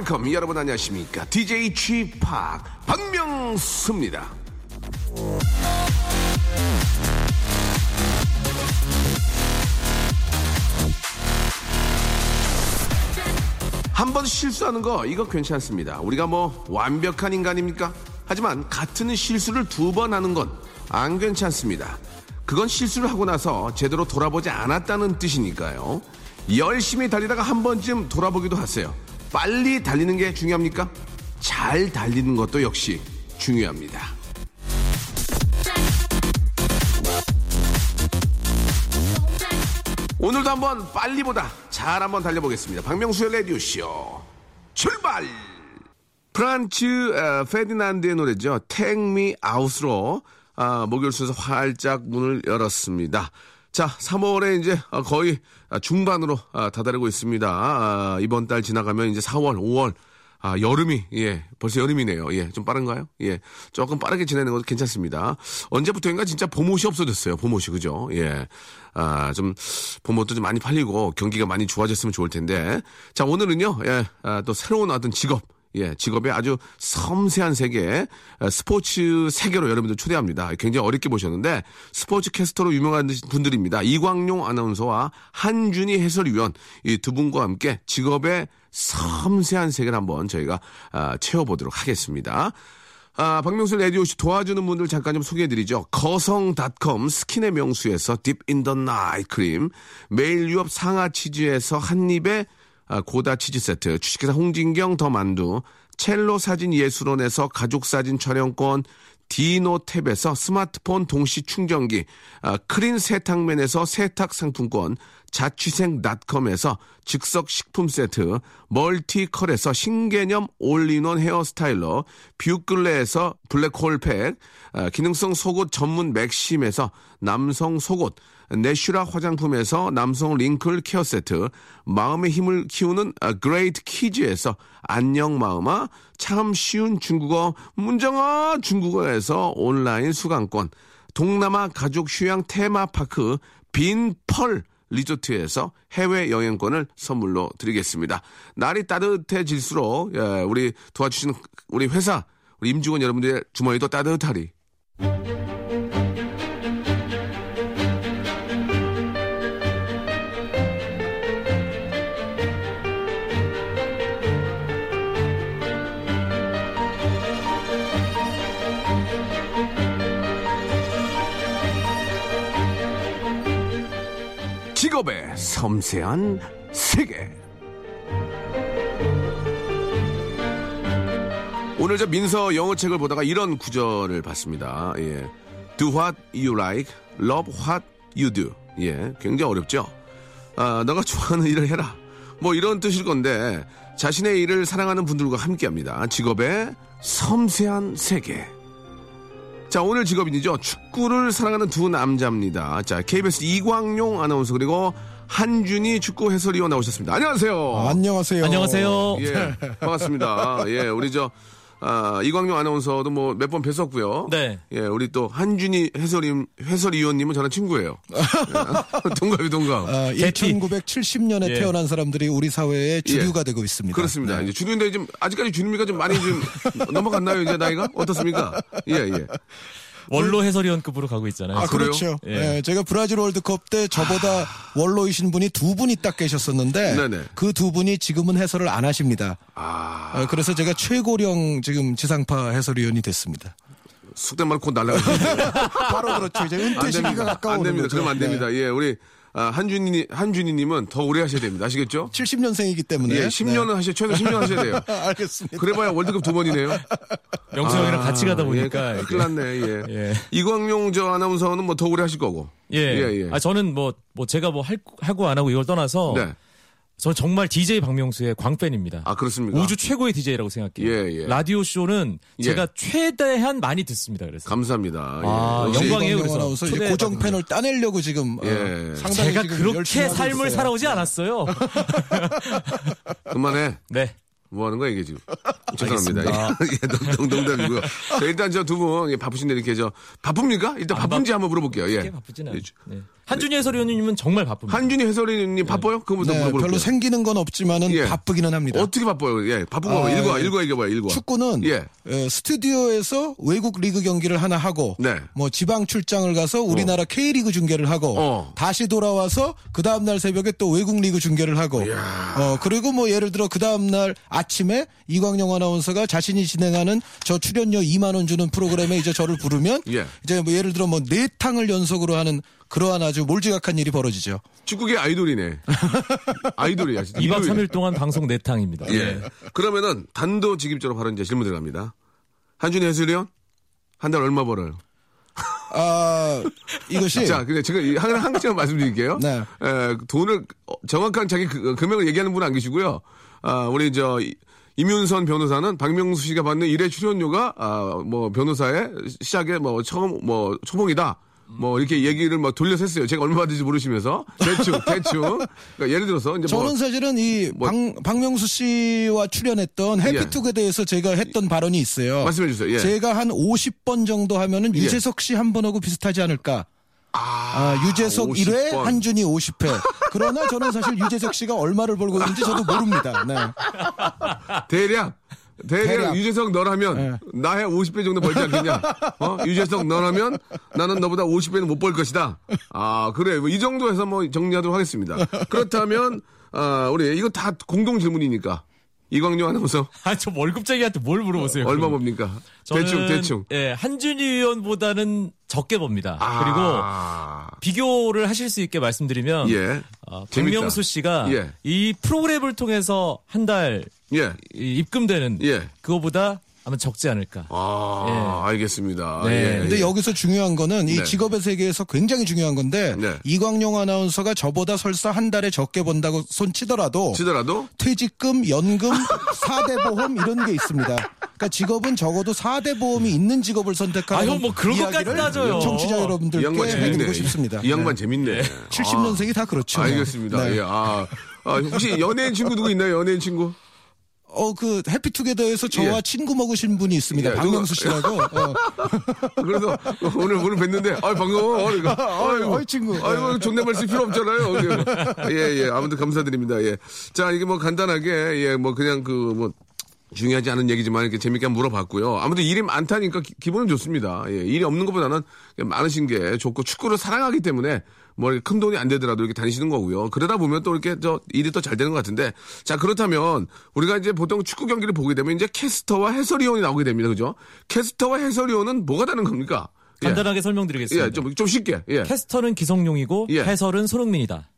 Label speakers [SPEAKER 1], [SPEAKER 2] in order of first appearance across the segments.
[SPEAKER 1] Welcome
[SPEAKER 2] 여러분 안녕하십니까? DJ G-Park 박명수입니다. 한 번 실수하는 거 이거 괜찮습니다. 우리가 뭐 완벽한 인간입니까? 하지만 같은 실수를 두 번 하는 건 안 괜찮습니다. 그건 실수를 하고 나서 제대로 돌아보지 않았다는 뜻이니까요. 열심히 달리다가 한 번쯤 돌아보기도 하세요 빨리 달리는 게 중요합니까 잘 달리는 것도 역시 중요합니다 오늘도 한번 빨리보다 잘 한번 달려보겠습니다. 박명수의 라디오쇼 출발! 프란츠 어, 페디난드의 노래죠. Take Me Out으로 아, 목요일 순서 활짝 문을 열었습니다. 자, 3월에 이제 어, 거의 중반으로 아, 다다르고 있습니다. 아, 이번 달 지나가면 이제 4월, 5월 아, 여름이, 예, 벌써 여름이네요. 예, 좀 빠른가요? 예, 조금 빠르게 지내는 것도 괜찮습니다. 언제부터인가 진짜 봄옷이 없어졌어요. 봄옷이, 그죠? 예. 아, 좀, 봄옷도 좀 많이 팔리고 경기가 많이 좋아졌으면 좋을 텐데. 자, 오늘은요, 예, 아, 또 새로운 어떤 직업, 예, 직업의 아주 섬세한 세계, 어, 스포츠 세계로 여러분들 초대합니다. 굉장히 어렵게 보셨는데, 스포츠 캐스터로 유명한 분들입니다. 이광용 아나운서와 한준희 해설위원, 이 두 분과 함께 직업의 섬세한 세계를 한번 저희가 아, 채워보도록 하겠습니다. 아, 박명수 라디오씨 도와주는 분들 잠깐 좀 소개해드리죠. 거성닷컴 스킨의 명수에서 Deep in the Night 크림, 매일 유업 상하 치즈에서 한입에 아, 고다 치즈 세트, 주식회사 홍진경 더 만두, 첼로 사진 예술원에서 가족 사진 촬영권, 디노탭에서 스마트폰 동시 충전기, 아, 크린 세탁맨에서 세탁 상품권, 자취생닷컴에서 즉석 식품 세트, 멀티컬에서 신개념 all-in-one hair styler, 뷰클레에서 블랙홀팩, 아, 기능성 속옷 전문 맥심에서 남성 속옷, 내슈라 화장품에서 남성 wrinkle care 세트, 마음의 힘을 키우는 아, 그레이트 키즈에서 안녕 마음아, 참 쉬운 중국어 문정아 중국어에서 온라인 수강권, 동남아 가족 휴양 테마파크 빈펄 리조트에서 해외 여행권을 선물로 드리겠습니다. 날이 따뜻해질수록 예, 우리 도와주시는 우리 회사 우리 임직원 여러분들의 주머니도 따뜻하리. 직업의 섬세한 세계. 오늘 저 민서 영어 책을 보다가 이런 구절을 봤습니다. 예. Do what you like, love what you do. 예. 굉장히 어렵죠? 아, 너가 좋아하는 일을 해라. 뭐 이런 뜻일 건데, 자신의 일을 사랑하는 분들과 함께 합니다. 직업의 섬세한 세계. 자, 오늘 직업인이죠. 축구를 사랑하는 두 남자입니다. 자, KBS 이광용 아나운서 그리고 한준희 축구 해설위원 나오셨습니다. 안녕하세요.
[SPEAKER 3] 안녕하세요.
[SPEAKER 4] 안녕하세요.
[SPEAKER 2] 예, 반갑습니다. 예, 우리 저, 아, 이광용 아나운서도 뭐 몇 번 뵀었고요.
[SPEAKER 4] 네.
[SPEAKER 2] 예, 우리 또 한준희 해설위, 해설위원님은 저랑 친구예요. 예. 동갑이 동갑.
[SPEAKER 3] 아,
[SPEAKER 4] 개티.
[SPEAKER 3] 1970년에
[SPEAKER 4] 예.
[SPEAKER 3] 태어난 사람들이 우리 사회의 주류가 되고 있습니다.
[SPEAKER 2] 그렇습니다.
[SPEAKER 3] 네.
[SPEAKER 2] 이제 주류인데 좀, 아직까지 주류미가 좀 많이 좀 넘어갔나요, 이제 나이가? 어떻습니까? 예, 예.
[SPEAKER 4] 원로 해설위원급으로 가고 있잖아요.
[SPEAKER 3] 아? 그렇죠.
[SPEAKER 4] 예.
[SPEAKER 3] 예, 제가 브라질 월드컵 때 저보다 원로이신 분이 두 분이 딱 계셨었는데. 그 두 분이 지금은 해설을 안 하십니다.
[SPEAKER 2] 아,
[SPEAKER 3] 어, 그래서 제가 최고령 지금 지상파 해설위원이 됐습니다.
[SPEAKER 2] 숙된 말곧 날라가시는데.
[SPEAKER 3] 바로 그렇죠. 이제 은퇴 시기가 가까워오는
[SPEAKER 2] 안 됩니다.
[SPEAKER 3] 거죠.
[SPEAKER 2] 그러면 안
[SPEAKER 3] 네.
[SPEAKER 2] 됩니다. 예, 우리 아, 한준이 한준이님은 더 오래 하셔야 됩니다. 아시겠죠?
[SPEAKER 3] 70년생이기 때문에.
[SPEAKER 2] 예, 10년은 하셔 최소 10년 하셔야 돼요.
[SPEAKER 3] 네. 알겠습니다.
[SPEAKER 2] 그래봐야 월드컵 두 번이네요.
[SPEAKER 4] 명수 형이랑 같이 가다 보니까.
[SPEAKER 2] 예, 큰일 났네. 예.
[SPEAKER 4] 예.
[SPEAKER 2] 이광용 저 아나운서는 뭐 더 오래 하실 거고.
[SPEAKER 4] 예.
[SPEAKER 2] 예, 예.
[SPEAKER 4] 아, 저는 뭐, 뭐 제가 뭐 할, 하고 안 하고 이걸 떠나서
[SPEAKER 2] 네.
[SPEAKER 4] 저 정말 DJ 박명수의 광팬입니다.
[SPEAKER 2] 아, 그렇습니까?
[SPEAKER 4] 우주 최고의 DJ라고 생각해요.
[SPEAKER 2] 예, 예.
[SPEAKER 4] 라디오 쇼는
[SPEAKER 2] 예.
[SPEAKER 4] 제가 최대한 많이 듣습니다. 그래서
[SPEAKER 2] 감사합니다.
[SPEAKER 4] 아,
[SPEAKER 2] 예.
[SPEAKER 4] 영광이에요, 그래서. 초대
[SPEAKER 3] 고정 팬을 따내려고 지금 어,
[SPEAKER 2] 예.
[SPEAKER 3] 상당히
[SPEAKER 4] 제가
[SPEAKER 3] 지금
[SPEAKER 4] 그렇게 삶을
[SPEAKER 3] 있어요.
[SPEAKER 4] 살아오지 않았어요.
[SPEAKER 2] 그만해.
[SPEAKER 4] 네.
[SPEAKER 2] 뭐 하는 거야, 이게 지금? 죄송합니다. 예, 농- 농- 농담이고요. 자, 일단 저 두 분 바쁘신데 이렇게 저, 바쁩니까? 일단
[SPEAKER 4] 안
[SPEAKER 2] 바쁜지 한번 물어볼게요. 예.
[SPEAKER 4] 그렇게 바쁘지는
[SPEAKER 2] 예.
[SPEAKER 4] 않아요. 네. 한준희 해설위원님은 정말 바쁩니다.
[SPEAKER 2] 한준희 해설위원님 바빠요? 그거부터
[SPEAKER 3] 네,
[SPEAKER 2] 물어볼게요.
[SPEAKER 3] 별로 생기는 건 없지만은
[SPEAKER 2] 예.
[SPEAKER 3] 바쁘기는 합니다.
[SPEAKER 2] 어떻게 바빠요? 예, 바쁜 거
[SPEAKER 3] 아,
[SPEAKER 2] 읽어,
[SPEAKER 3] 예.
[SPEAKER 2] 읽어, 읽어봐요, 읽어.
[SPEAKER 3] 축구는
[SPEAKER 2] 예.
[SPEAKER 3] 에, 스튜디오에서 외국 리그 경기를 하나 하고
[SPEAKER 2] 네.
[SPEAKER 3] 뭐 지방 출장을 가서 우리나라 K리그 중계를 하고
[SPEAKER 2] 어.
[SPEAKER 3] 다시 돌아와서 그 다음 날 새벽에 또 외국 리그 중계를 하고 어 그리고 뭐 예를 들어 그 다음 날 아침에 이광용 아나운서가 자신이 진행하는 저 출연료 2만 원 주는 프로그램에 이제 저를 부르면
[SPEAKER 2] 예.
[SPEAKER 3] 이제 뭐 예를 들어 뭐 네 탕을 연속으로 하는 그러한 아주 몰지각한 일이 벌어지죠.
[SPEAKER 2] 축구계 아이돌이네. 아이돌이야, 진짜.
[SPEAKER 4] 2박
[SPEAKER 2] 일요일에.
[SPEAKER 4] 3일 동안 방송 내탕입니다.
[SPEAKER 2] 예. 그러면은 단도직입적으로 바로 이제 질문 들어갑니다. 한준희 해설위원? 한 달 얼마 벌어요?
[SPEAKER 3] 아 이것이
[SPEAKER 2] 자, 근데 제가 이- 한, 한 가지만 말씀드릴게요.
[SPEAKER 3] 네.
[SPEAKER 2] 에, 돈을, 어, 정확한 자기 그- 금액을 얘기하는 분은 안 계시고요. 아, 우리 저, 이- 이윤선 변호사는 박명수 씨가 받는 일회 출연료가, 아, 뭐, 변호사의 시작에 뭐, 처음, 뭐, 초봉이다. 뭐, 이렇게 얘기를 막 돌려서 했어요. 제가 얼마 받는지 모르시면서. 대충, 대충. 그러니까 예를 들어서, 이제 뭐.
[SPEAKER 3] 저는 사실은 이
[SPEAKER 2] 뭐-
[SPEAKER 3] 박, 박명수 씨와 출연했던
[SPEAKER 2] 예.
[SPEAKER 3] 해피투게더에서 제가 했던 발언이 있어요.
[SPEAKER 2] 말씀해 주세요. 예.
[SPEAKER 3] 제가 한 50번 정도 하면은
[SPEAKER 2] 예.
[SPEAKER 3] 유재석 씨 한 번하고 비슷하지 않을까. 아, 유재석
[SPEAKER 2] 50
[SPEAKER 3] 1회,
[SPEAKER 2] 번.
[SPEAKER 3] 한준이 50회. 그러나 저는 사실 유재석 씨가 얼마를 벌고 있는지 저도 모릅니다. 네.
[SPEAKER 2] 대략 대략,
[SPEAKER 3] 대략.
[SPEAKER 2] 유재석 너라면
[SPEAKER 3] 예.
[SPEAKER 2] 나의 50배 정도 벌지 않겠냐? 어? 유재석 너라면 나는 너보다 50배는 못 벌 것이다. 아 그래 뭐 이 정도 해서 뭐 정리하도록 하겠습니다. 그렇다면 아 우리 이거 다 공동 질문이니까 이광용 아나운서
[SPEAKER 4] 아, 저 월급쟁이한테 뭘 물어보세요.
[SPEAKER 2] 얼마. 봅니까? 대충 대충.
[SPEAKER 4] 예, 한준희 의원보다는 적게 법니다.
[SPEAKER 2] 아,
[SPEAKER 4] 그리고 비교를 하실 수 있게 말씀드리면
[SPEAKER 2] 예
[SPEAKER 4] 어. 박명수 씨가
[SPEAKER 2] 예.
[SPEAKER 4] 이 프로그램을 통해서 한달
[SPEAKER 2] 예.
[SPEAKER 4] 입금되는
[SPEAKER 2] 예.
[SPEAKER 4] 그거보다 아마 적지 않을까.
[SPEAKER 2] 아, 알겠습니다.
[SPEAKER 4] 네.
[SPEAKER 2] 예,
[SPEAKER 3] 근데
[SPEAKER 2] 예.
[SPEAKER 3] 여기서 중요한 거는 이
[SPEAKER 2] 네.
[SPEAKER 3] 직업의 세계에서 굉장히 중요한 건데
[SPEAKER 2] 네.
[SPEAKER 3] 이광용 아나운서가 저보다 설사 한 달에 적게 번다고 손 치더라도
[SPEAKER 2] 치더라도
[SPEAKER 3] 퇴직금, 연금, 4대 보험 이런 게 있습니다. 그러니까 직업은 적어도 4대 보험이 있는 직업을 선택하는
[SPEAKER 4] 아, 형 뭐 그런 것까지 따져요.
[SPEAKER 3] 청취자
[SPEAKER 2] 이
[SPEAKER 3] 여러분들께
[SPEAKER 2] 양반
[SPEAKER 3] 해드리고
[SPEAKER 2] 재밌네.
[SPEAKER 3] 싶습니다.
[SPEAKER 2] 이 양반 재밌네.
[SPEAKER 3] 70년생이 다 그렇죠.
[SPEAKER 2] 아, 알겠습니다.
[SPEAKER 3] 네.
[SPEAKER 2] 예. 아, 아, 혹시 연예인 친구 누구 있나요? 연예인 친구?
[SPEAKER 3] 어, 그 해피투게더에서 저와
[SPEAKER 2] 예.
[SPEAKER 3] 친구 먹으신 분이 있습니다.
[SPEAKER 2] 예,
[SPEAKER 3] 박명수 씨라고. 어.
[SPEAKER 2] 그래서 오늘 오늘 뵀는데 아 반가워. 그러니까, 아이고,
[SPEAKER 3] 어이, 친구.
[SPEAKER 2] 아이고 존댓말 쓸 필요 없잖아요. 예 예 아무튼 감사드립니다. 예. 자 이게 뭐 간단하게 예 뭐 그냥 그 뭐 중요하지 않은 얘기지만 이렇게 재밌게 한번 물어봤고요. 아무튼 일이 많다니까 기, 기분은 좋습니다. 예, 일이 없는 것보다는 많으신 게 좋고 축구를 사랑하기 때문에 뭐큰 돈이 안 되더라도 이렇게 다니시는 거고요. 그러다 보면 또 이렇게 저 일이 더잘 되는 것 같은데 자 그렇다면 우리가 이제 보통 축구 경기를 보게 되면 이제 캐스터와 해설위원이 나오게 됩니다. 그죠? 캐스터와 해설위원은 뭐가 다른 겁니까? 예.
[SPEAKER 4] 간단하게 설명드리겠습니다.
[SPEAKER 2] 예, 좀, 좀 쉽게. 예.
[SPEAKER 4] 캐스터는 기성용이고
[SPEAKER 2] 예.
[SPEAKER 4] 해설은 손흥민이다.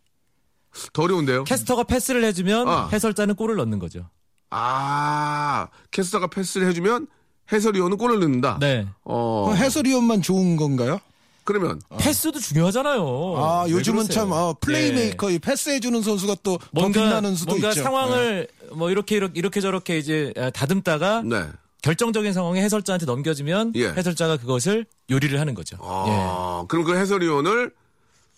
[SPEAKER 2] 더 어려운데요?
[SPEAKER 4] 캐스터가 패스를 해주면
[SPEAKER 2] 아.
[SPEAKER 4] 해설자는 골을 넣는 거죠.
[SPEAKER 2] 아, 캐스터가 패스를 해주면 해설위원은 골을 넣는다?
[SPEAKER 4] 네.
[SPEAKER 2] 어,
[SPEAKER 3] 그 해설위원만 좋은 건가요?
[SPEAKER 2] 그러면,
[SPEAKER 4] 패스도 중요하잖아요.
[SPEAKER 3] 아, 요즘은
[SPEAKER 4] 그러세요?
[SPEAKER 3] 참 어, 플레이메이커, 이 패스해주는 선수가 또더
[SPEAKER 4] 뭔가
[SPEAKER 3] 빛나는 수도
[SPEAKER 4] 뭔가
[SPEAKER 3] 있죠.
[SPEAKER 4] 상황을 뭐 이렇게 이렇게 이렇게 저렇게 이제 아, 다듬다가
[SPEAKER 2] 네.
[SPEAKER 4] 결정적인 상황에 해설자한테 넘겨지면
[SPEAKER 2] 예.
[SPEAKER 4] 해설자가 그것을 요리를 하는 거죠. 예.
[SPEAKER 2] 아, 그럼 그 해설위원을,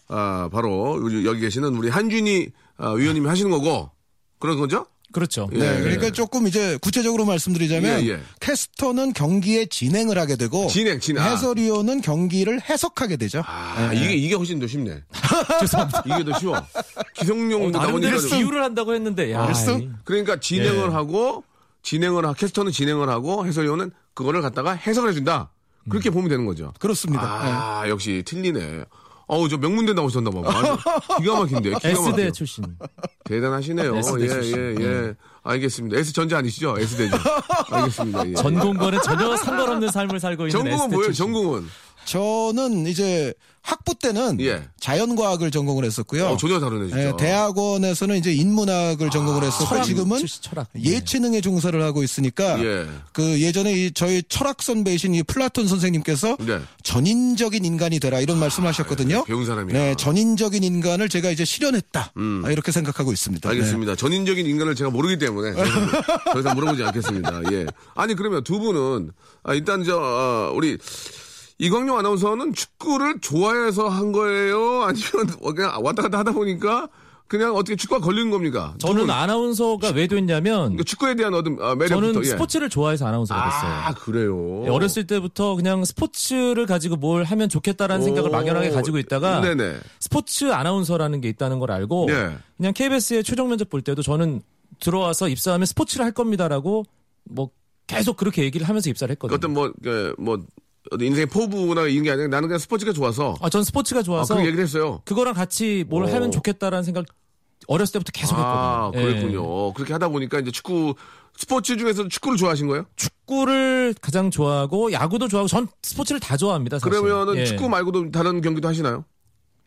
[SPEAKER 2] 아, 바로 여기 계시는 우리 한준희 아, 위원님이 하시는 거고, 그런 거죠?
[SPEAKER 4] 그렇죠.
[SPEAKER 2] 예.
[SPEAKER 3] 네, 그러니까 조금 이제 구체적으로 말씀드리자면
[SPEAKER 2] 예, 예.
[SPEAKER 3] 캐스터는 경기의 진행을 하게 되고
[SPEAKER 2] 진행, 진행. 아.
[SPEAKER 3] 해설위원은 경기를 해석하게 되죠.
[SPEAKER 2] 아,
[SPEAKER 3] 예.
[SPEAKER 2] 이게, 이게 훨씬 더 쉽네.
[SPEAKER 4] 죄송합니다.
[SPEAKER 2] 이게 더 쉬워. 기성용 나오니까.
[SPEAKER 4] 나름대로
[SPEAKER 2] 좀-
[SPEAKER 4] 비유를 한다고 했는데 야,
[SPEAKER 2] 그러니까 진행을
[SPEAKER 4] 예.
[SPEAKER 2] 하고, 진행을, 하, 캐스터는 진행을 하고, 해설위원은 그거를 갖다가 해석을 해 준다. 그렇게 보면 되는 거죠.
[SPEAKER 3] 그렇습니다.
[SPEAKER 2] 아, 역시 틀리네. 어우, 저 명문대 나오셨나 봐. 아주 기가 막힌데. 기가
[SPEAKER 4] S대. 출신.
[SPEAKER 2] 대단하시네요.
[SPEAKER 4] S대
[SPEAKER 2] 예,
[SPEAKER 4] 출신.
[SPEAKER 2] 예, 예. 알겠습니다. S전자 아니시죠? S대죠. 알겠습니다. 예.
[SPEAKER 4] 전공과는 전혀 상관없는 삶을 살고 있는
[SPEAKER 2] 전공은 뭐예요? 전공은?
[SPEAKER 3] 저는 이제 학부 때는
[SPEAKER 2] 예.
[SPEAKER 3] 자연과학을 전공을 했었고요.
[SPEAKER 2] 어, 전혀 다르네 진짜.
[SPEAKER 3] 예, 대학원에서는 이제 인문학을 전공을 했었고
[SPEAKER 4] 철학,
[SPEAKER 3] 지금은
[SPEAKER 4] 철학.
[SPEAKER 3] 예체능에 종사를 하고 있으니까
[SPEAKER 2] 예.
[SPEAKER 3] 그 예전에 이 저희 철학 선배이신 이 플라톤 선생님께서
[SPEAKER 2] 네.
[SPEAKER 3] 전인적인 인간이 되라 이런 말씀을 하셨거든요.
[SPEAKER 2] 예, 배운 사람이야.
[SPEAKER 3] 네, 전인적인 인간을 제가 이제 실현했다. 아, 이렇게 생각하고 있습니다. 네.
[SPEAKER 2] 알겠습니다. 전인적인 인간을 제가 모르기 때문에 더 이상- 더 이상 물어보지 않겠습니다. 예. 아니 그러면 두 분은 아, 일단 저 어, 우리 이광용 아나운서는 축구를 좋아해서 한 거예요? 아니면 그냥 왔다 갔다 하다 보니까 그냥 어떻게 축구가 걸린 겁니까? 두
[SPEAKER 4] 저는
[SPEAKER 2] 분,
[SPEAKER 4] 아나운서가 왜 됐냐면
[SPEAKER 2] 그러니까 축구에 대한 어떤 아, 매력부터
[SPEAKER 4] 저는
[SPEAKER 2] 예.
[SPEAKER 4] 스포츠를 좋아해서 아나운서가 됐어요.
[SPEAKER 2] 아 그래요.
[SPEAKER 4] 예, 어렸을 때부터 그냥 스포츠를 가지고 뭘 하면 좋겠다라는
[SPEAKER 2] 오.
[SPEAKER 4] 생각을 막연하게 가지고 있다가
[SPEAKER 2] 네네.
[SPEAKER 4] 스포츠 아나운서라는 게 있다는 걸 알고
[SPEAKER 2] 예.
[SPEAKER 4] 그냥 KBS의 최종 면접 볼 때도 저는 들어와서 입사하면 스포츠를 할 겁니다라고 뭐 계속 그렇게 얘기를 하면서 입사를 했거든요.
[SPEAKER 2] 어떤 뭐, 그, 뭐, 인생의 포부나 이런 게 아니라 나는 그냥 스포츠가 좋아서.
[SPEAKER 4] 아, 전 스포츠가
[SPEAKER 2] 아,
[SPEAKER 4] 좋아서
[SPEAKER 2] 그 얘기를 했어요.
[SPEAKER 4] 그거랑 같이 뭘
[SPEAKER 2] 오.
[SPEAKER 4] 하면 좋겠다라는 생각 어렸을 때부터 계속
[SPEAKER 2] 아,
[SPEAKER 4] 했거든요. 예.
[SPEAKER 2] 그랬군요. 그렇게 하다 보니까 이제 축구, 스포츠 중에서 축구를 좋아하신 거예요?
[SPEAKER 4] 축구를 가장 좋아하고 야구도 좋아하고 전 스포츠를 다 좋아합니다. 사실.
[SPEAKER 2] 그러면은
[SPEAKER 4] 예.
[SPEAKER 2] 축구 말고도 다른 경기도 하시나요?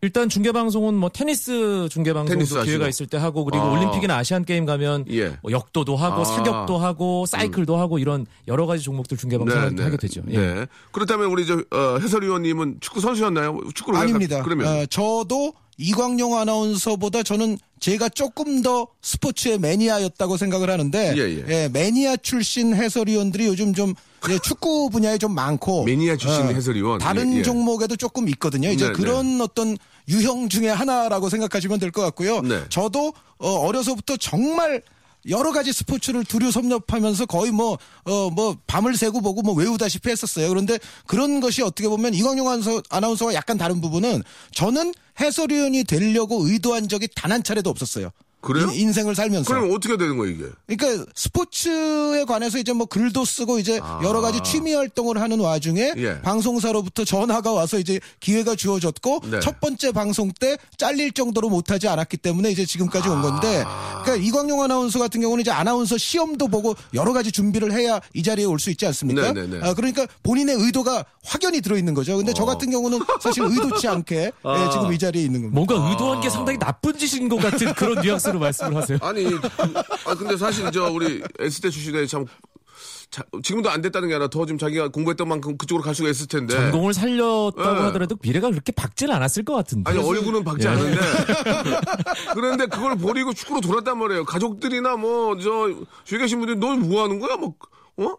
[SPEAKER 4] 일단 중계 방송은 뭐 테니스 중계 방송도
[SPEAKER 2] 하시고.
[SPEAKER 4] 기회가 있을 때 하고 그리고
[SPEAKER 2] 아.
[SPEAKER 4] 올림픽이나 아시안 게임 가면
[SPEAKER 2] 예.
[SPEAKER 4] 뭐 역도도 하고
[SPEAKER 2] 아.
[SPEAKER 4] 사격도 하고 사이클도 하고 이런 여러 가지 종목들 중계 방송을 하게 되죠. 예.
[SPEAKER 2] 네. 그렇다면 우리 저 어, 해설위원님은 축구 선수였나요? 축구를 왜
[SPEAKER 3] 아닙니다.
[SPEAKER 2] 가- 그러면
[SPEAKER 3] 어, 저도 이광용 아나운서보다 저는 제가 조금 더 스포츠의 매니아였다고 생각을 하는데
[SPEAKER 2] 예, 예.
[SPEAKER 3] 매니아 출신 해설위원들이 요즘 좀 예, 축구 분야에 좀 많고
[SPEAKER 2] 매니아 출신 해설위원.
[SPEAKER 3] 다른
[SPEAKER 2] 예, 예.
[SPEAKER 3] 종목에도 조금 있거든요. 이제
[SPEAKER 2] 네,
[SPEAKER 3] 그런 어떤 유형 중에 하나라고 생각하시면 될 것 같고요.
[SPEAKER 2] 네.
[SPEAKER 3] 저도 어, 어려서부터 정말 여러 가지 스포츠를 두루 섭렵하면서 거의 뭐, 어, 뭐, 밤을 새고 보고 뭐 외우다시피 했었어요. 그런데 그런 것이 어떻게 보면 이광용 아나운서- 아나운서와 약간 다른 부분은 저는 해설위원이 되려고 의도한 적이 단 한 차례도 없었어요.
[SPEAKER 2] 그래요?
[SPEAKER 3] 인, 생을 살면서.
[SPEAKER 2] 그러면 어떻게 되는 거예요, 이게?
[SPEAKER 3] 그러니까 스포츠에 관해서 이제 뭐 글도 쓰고 이제 여러 가지 취미 활동을 하는 와중에
[SPEAKER 2] 아. 예.
[SPEAKER 3] 방송사로부터 전화가 와서 이제 기회가 주어졌고
[SPEAKER 2] 네.
[SPEAKER 3] 첫 번째 방송 때 잘릴 정도로 못하지 않았기 때문에 이제 지금까지 온 건데
[SPEAKER 2] 아.
[SPEAKER 3] 그러니까 이광용 아나운서 같은 경우는 이제 아나운서 시험도 보고 여러 가지 준비를 해야 이 자리에 올 수 있지 않습니까?
[SPEAKER 2] 네, 네, 네.
[SPEAKER 3] 아, 그러니까 본인의 의도가 확연히 들어있는 거죠. 근데 저 같은 경우는 사실 의도치 않게
[SPEAKER 2] 아.
[SPEAKER 3] 예, 지금 이 자리에 있는 겁니다.
[SPEAKER 4] 뭔가 의도한 게 상당히 나쁜 짓인 것 같은 그런 뉘앙스 로 말씀을 하세요.
[SPEAKER 2] 아니, 그, 아, 근데 사실 저 우리 S대 출신에 참, 자, 지금도 안 됐다는 게 아니라 더 지금 자기가 공부했던 만큼 그쪽으로 갈 수가 있을 텐데.
[SPEAKER 4] 전공을 살렸다고
[SPEAKER 2] 네.
[SPEAKER 4] 하더라도 미래가 그렇게 밝지는 않았을 것 같은데.
[SPEAKER 2] 아니 얼굴은 박지
[SPEAKER 4] 예.
[SPEAKER 2] 않은데 그런데 그걸 버리고 축구로 돌았단 말이에요. 가족들이나 뭐 저 주위 계신 분들이 너뭐 하는 거야? 뭐 어?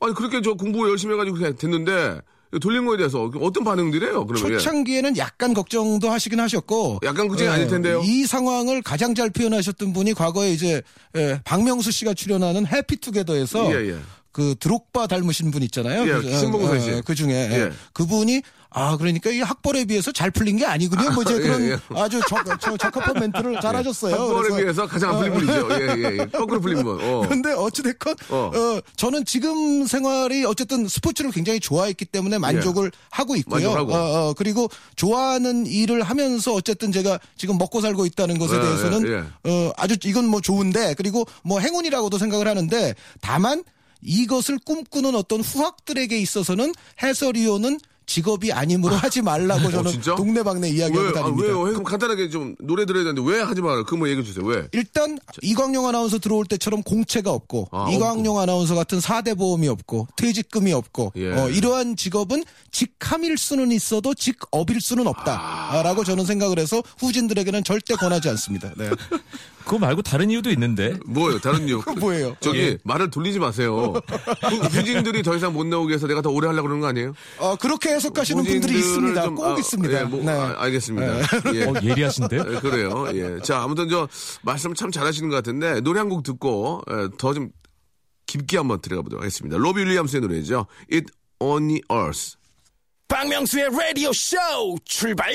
[SPEAKER 2] 아니 그렇게 저 공부 열심히 해가지고 그냥 됐는데 돌린 거에 대해서 어떤 반응들이에요? 그러면 예.
[SPEAKER 3] 초창기에는 약간 걱정도 하시긴 하셨고
[SPEAKER 2] 약간 걱정이 아닐 텐데요.
[SPEAKER 3] 이 상황을 가장 잘 표현하셨던 분이 과거에 이제 예, 박명수 씨가 출연하는 해피투게더에서
[SPEAKER 2] 예, 예.
[SPEAKER 3] 그 드록바 닮으신 분 있잖아요.
[SPEAKER 2] 예,
[SPEAKER 3] 그,
[SPEAKER 2] 신봉선 씨.
[SPEAKER 3] 그 중에 예.
[SPEAKER 2] 예.
[SPEAKER 3] 그분이 아 그러니까 이 학벌에 비해서 잘 풀린 게 아니군요. 뭐 이제
[SPEAKER 2] 예,
[SPEAKER 3] 그런
[SPEAKER 2] 예.
[SPEAKER 3] 아주 적, 저, 적합한 멘트를 잘 하셨어요.
[SPEAKER 2] 한번에
[SPEAKER 3] 그래서
[SPEAKER 2] 비해서 가장 안 풀린 분이죠. 예, 예, 예. 거꾸로 풀린 분. 어.
[SPEAKER 3] 근데 어찌됐건,
[SPEAKER 2] 어.
[SPEAKER 3] 어. 저는 지금 생활이 어쨌든 스포츠를 굉장히 좋아했기 때문에 만족을 하고 있고요.
[SPEAKER 2] 예. 만족하고.
[SPEAKER 3] 어, 어, 그리고 좋아하는 일을 하면서 어쨌든 제가 지금 먹고 살고 있다는 것에
[SPEAKER 2] 예,
[SPEAKER 3] 대해서는
[SPEAKER 2] 예,
[SPEAKER 3] 어, 아주 이건 뭐 좋은데 그리고 뭐 행운이라고도 생각을 하는데 다만 이것을 꿈꾸는 어떤 후학들에게 있어서는 해설위원은 직업이 아니므로 하지 말라고 저는
[SPEAKER 2] 진짜?
[SPEAKER 3] 동네방네 이야기하고
[SPEAKER 2] 왜, 아,
[SPEAKER 3] 다닙니다.
[SPEAKER 2] 왜요? 그럼 간단하게 좀 노래 들어야 되는데 왜 하지 말아요? 그거 뭐 얘기해 주세요. 왜?
[SPEAKER 3] 일단 이광용 아나운서 들어올 때처럼 공채가 없고
[SPEAKER 2] 아,
[SPEAKER 3] 이광용 아나운서 같은 4대 보험이 없고 퇴직금이 없고
[SPEAKER 2] 예.
[SPEAKER 3] 어, 이러한 직업은 직함일 수는 있어도 직업일 수는 없다라고 저는 생각을 해서 후진들에게는 절대 권하지 않습니다. 네.
[SPEAKER 4] 그거 말고 다른 이유도 있는데.
[SPEAKER 2] 뭐예요? 다른 이유?
[SPEAKER 3] 뭐예요?
[SPEAKER 2] 저기
[SPEAKER 4] 예.
[SPEAKER 2] 말을 돌리지 마세요. 후- 후진들이 더 이상 못 나오게 해서 내가 더 오래 하려고 그러는 거 아니에요?
[SPEAKER 3] 어, 그렇게 해석하시는 분들이 있습니다.
[SPEAKER 2] 좀,
[SPEAKER 3] 꼭
[SPEAKER 2] 아,
[SPEAKER 3] 있습니다.
[SPEAKER 2] 예, 뭐,
[SPEAKER 3] 네.
[SPEAKER 2] 아, 알겠습니다. 예.
[SPEAKER 4] 어, 예리하신데요?
[SPEAKER 2] 예, 그래요. 예. 자, 아무튼 저 말씀 참 잘하시는 것 같은데 노래 한 곡 듣고 더 좀 깊게 한번 들어가 보도록 하겠습니다. 로비 윌리엄스의 노래죠. It Only Earth.
[SPEAKER 1] 박명수의 라디오 쇼 출발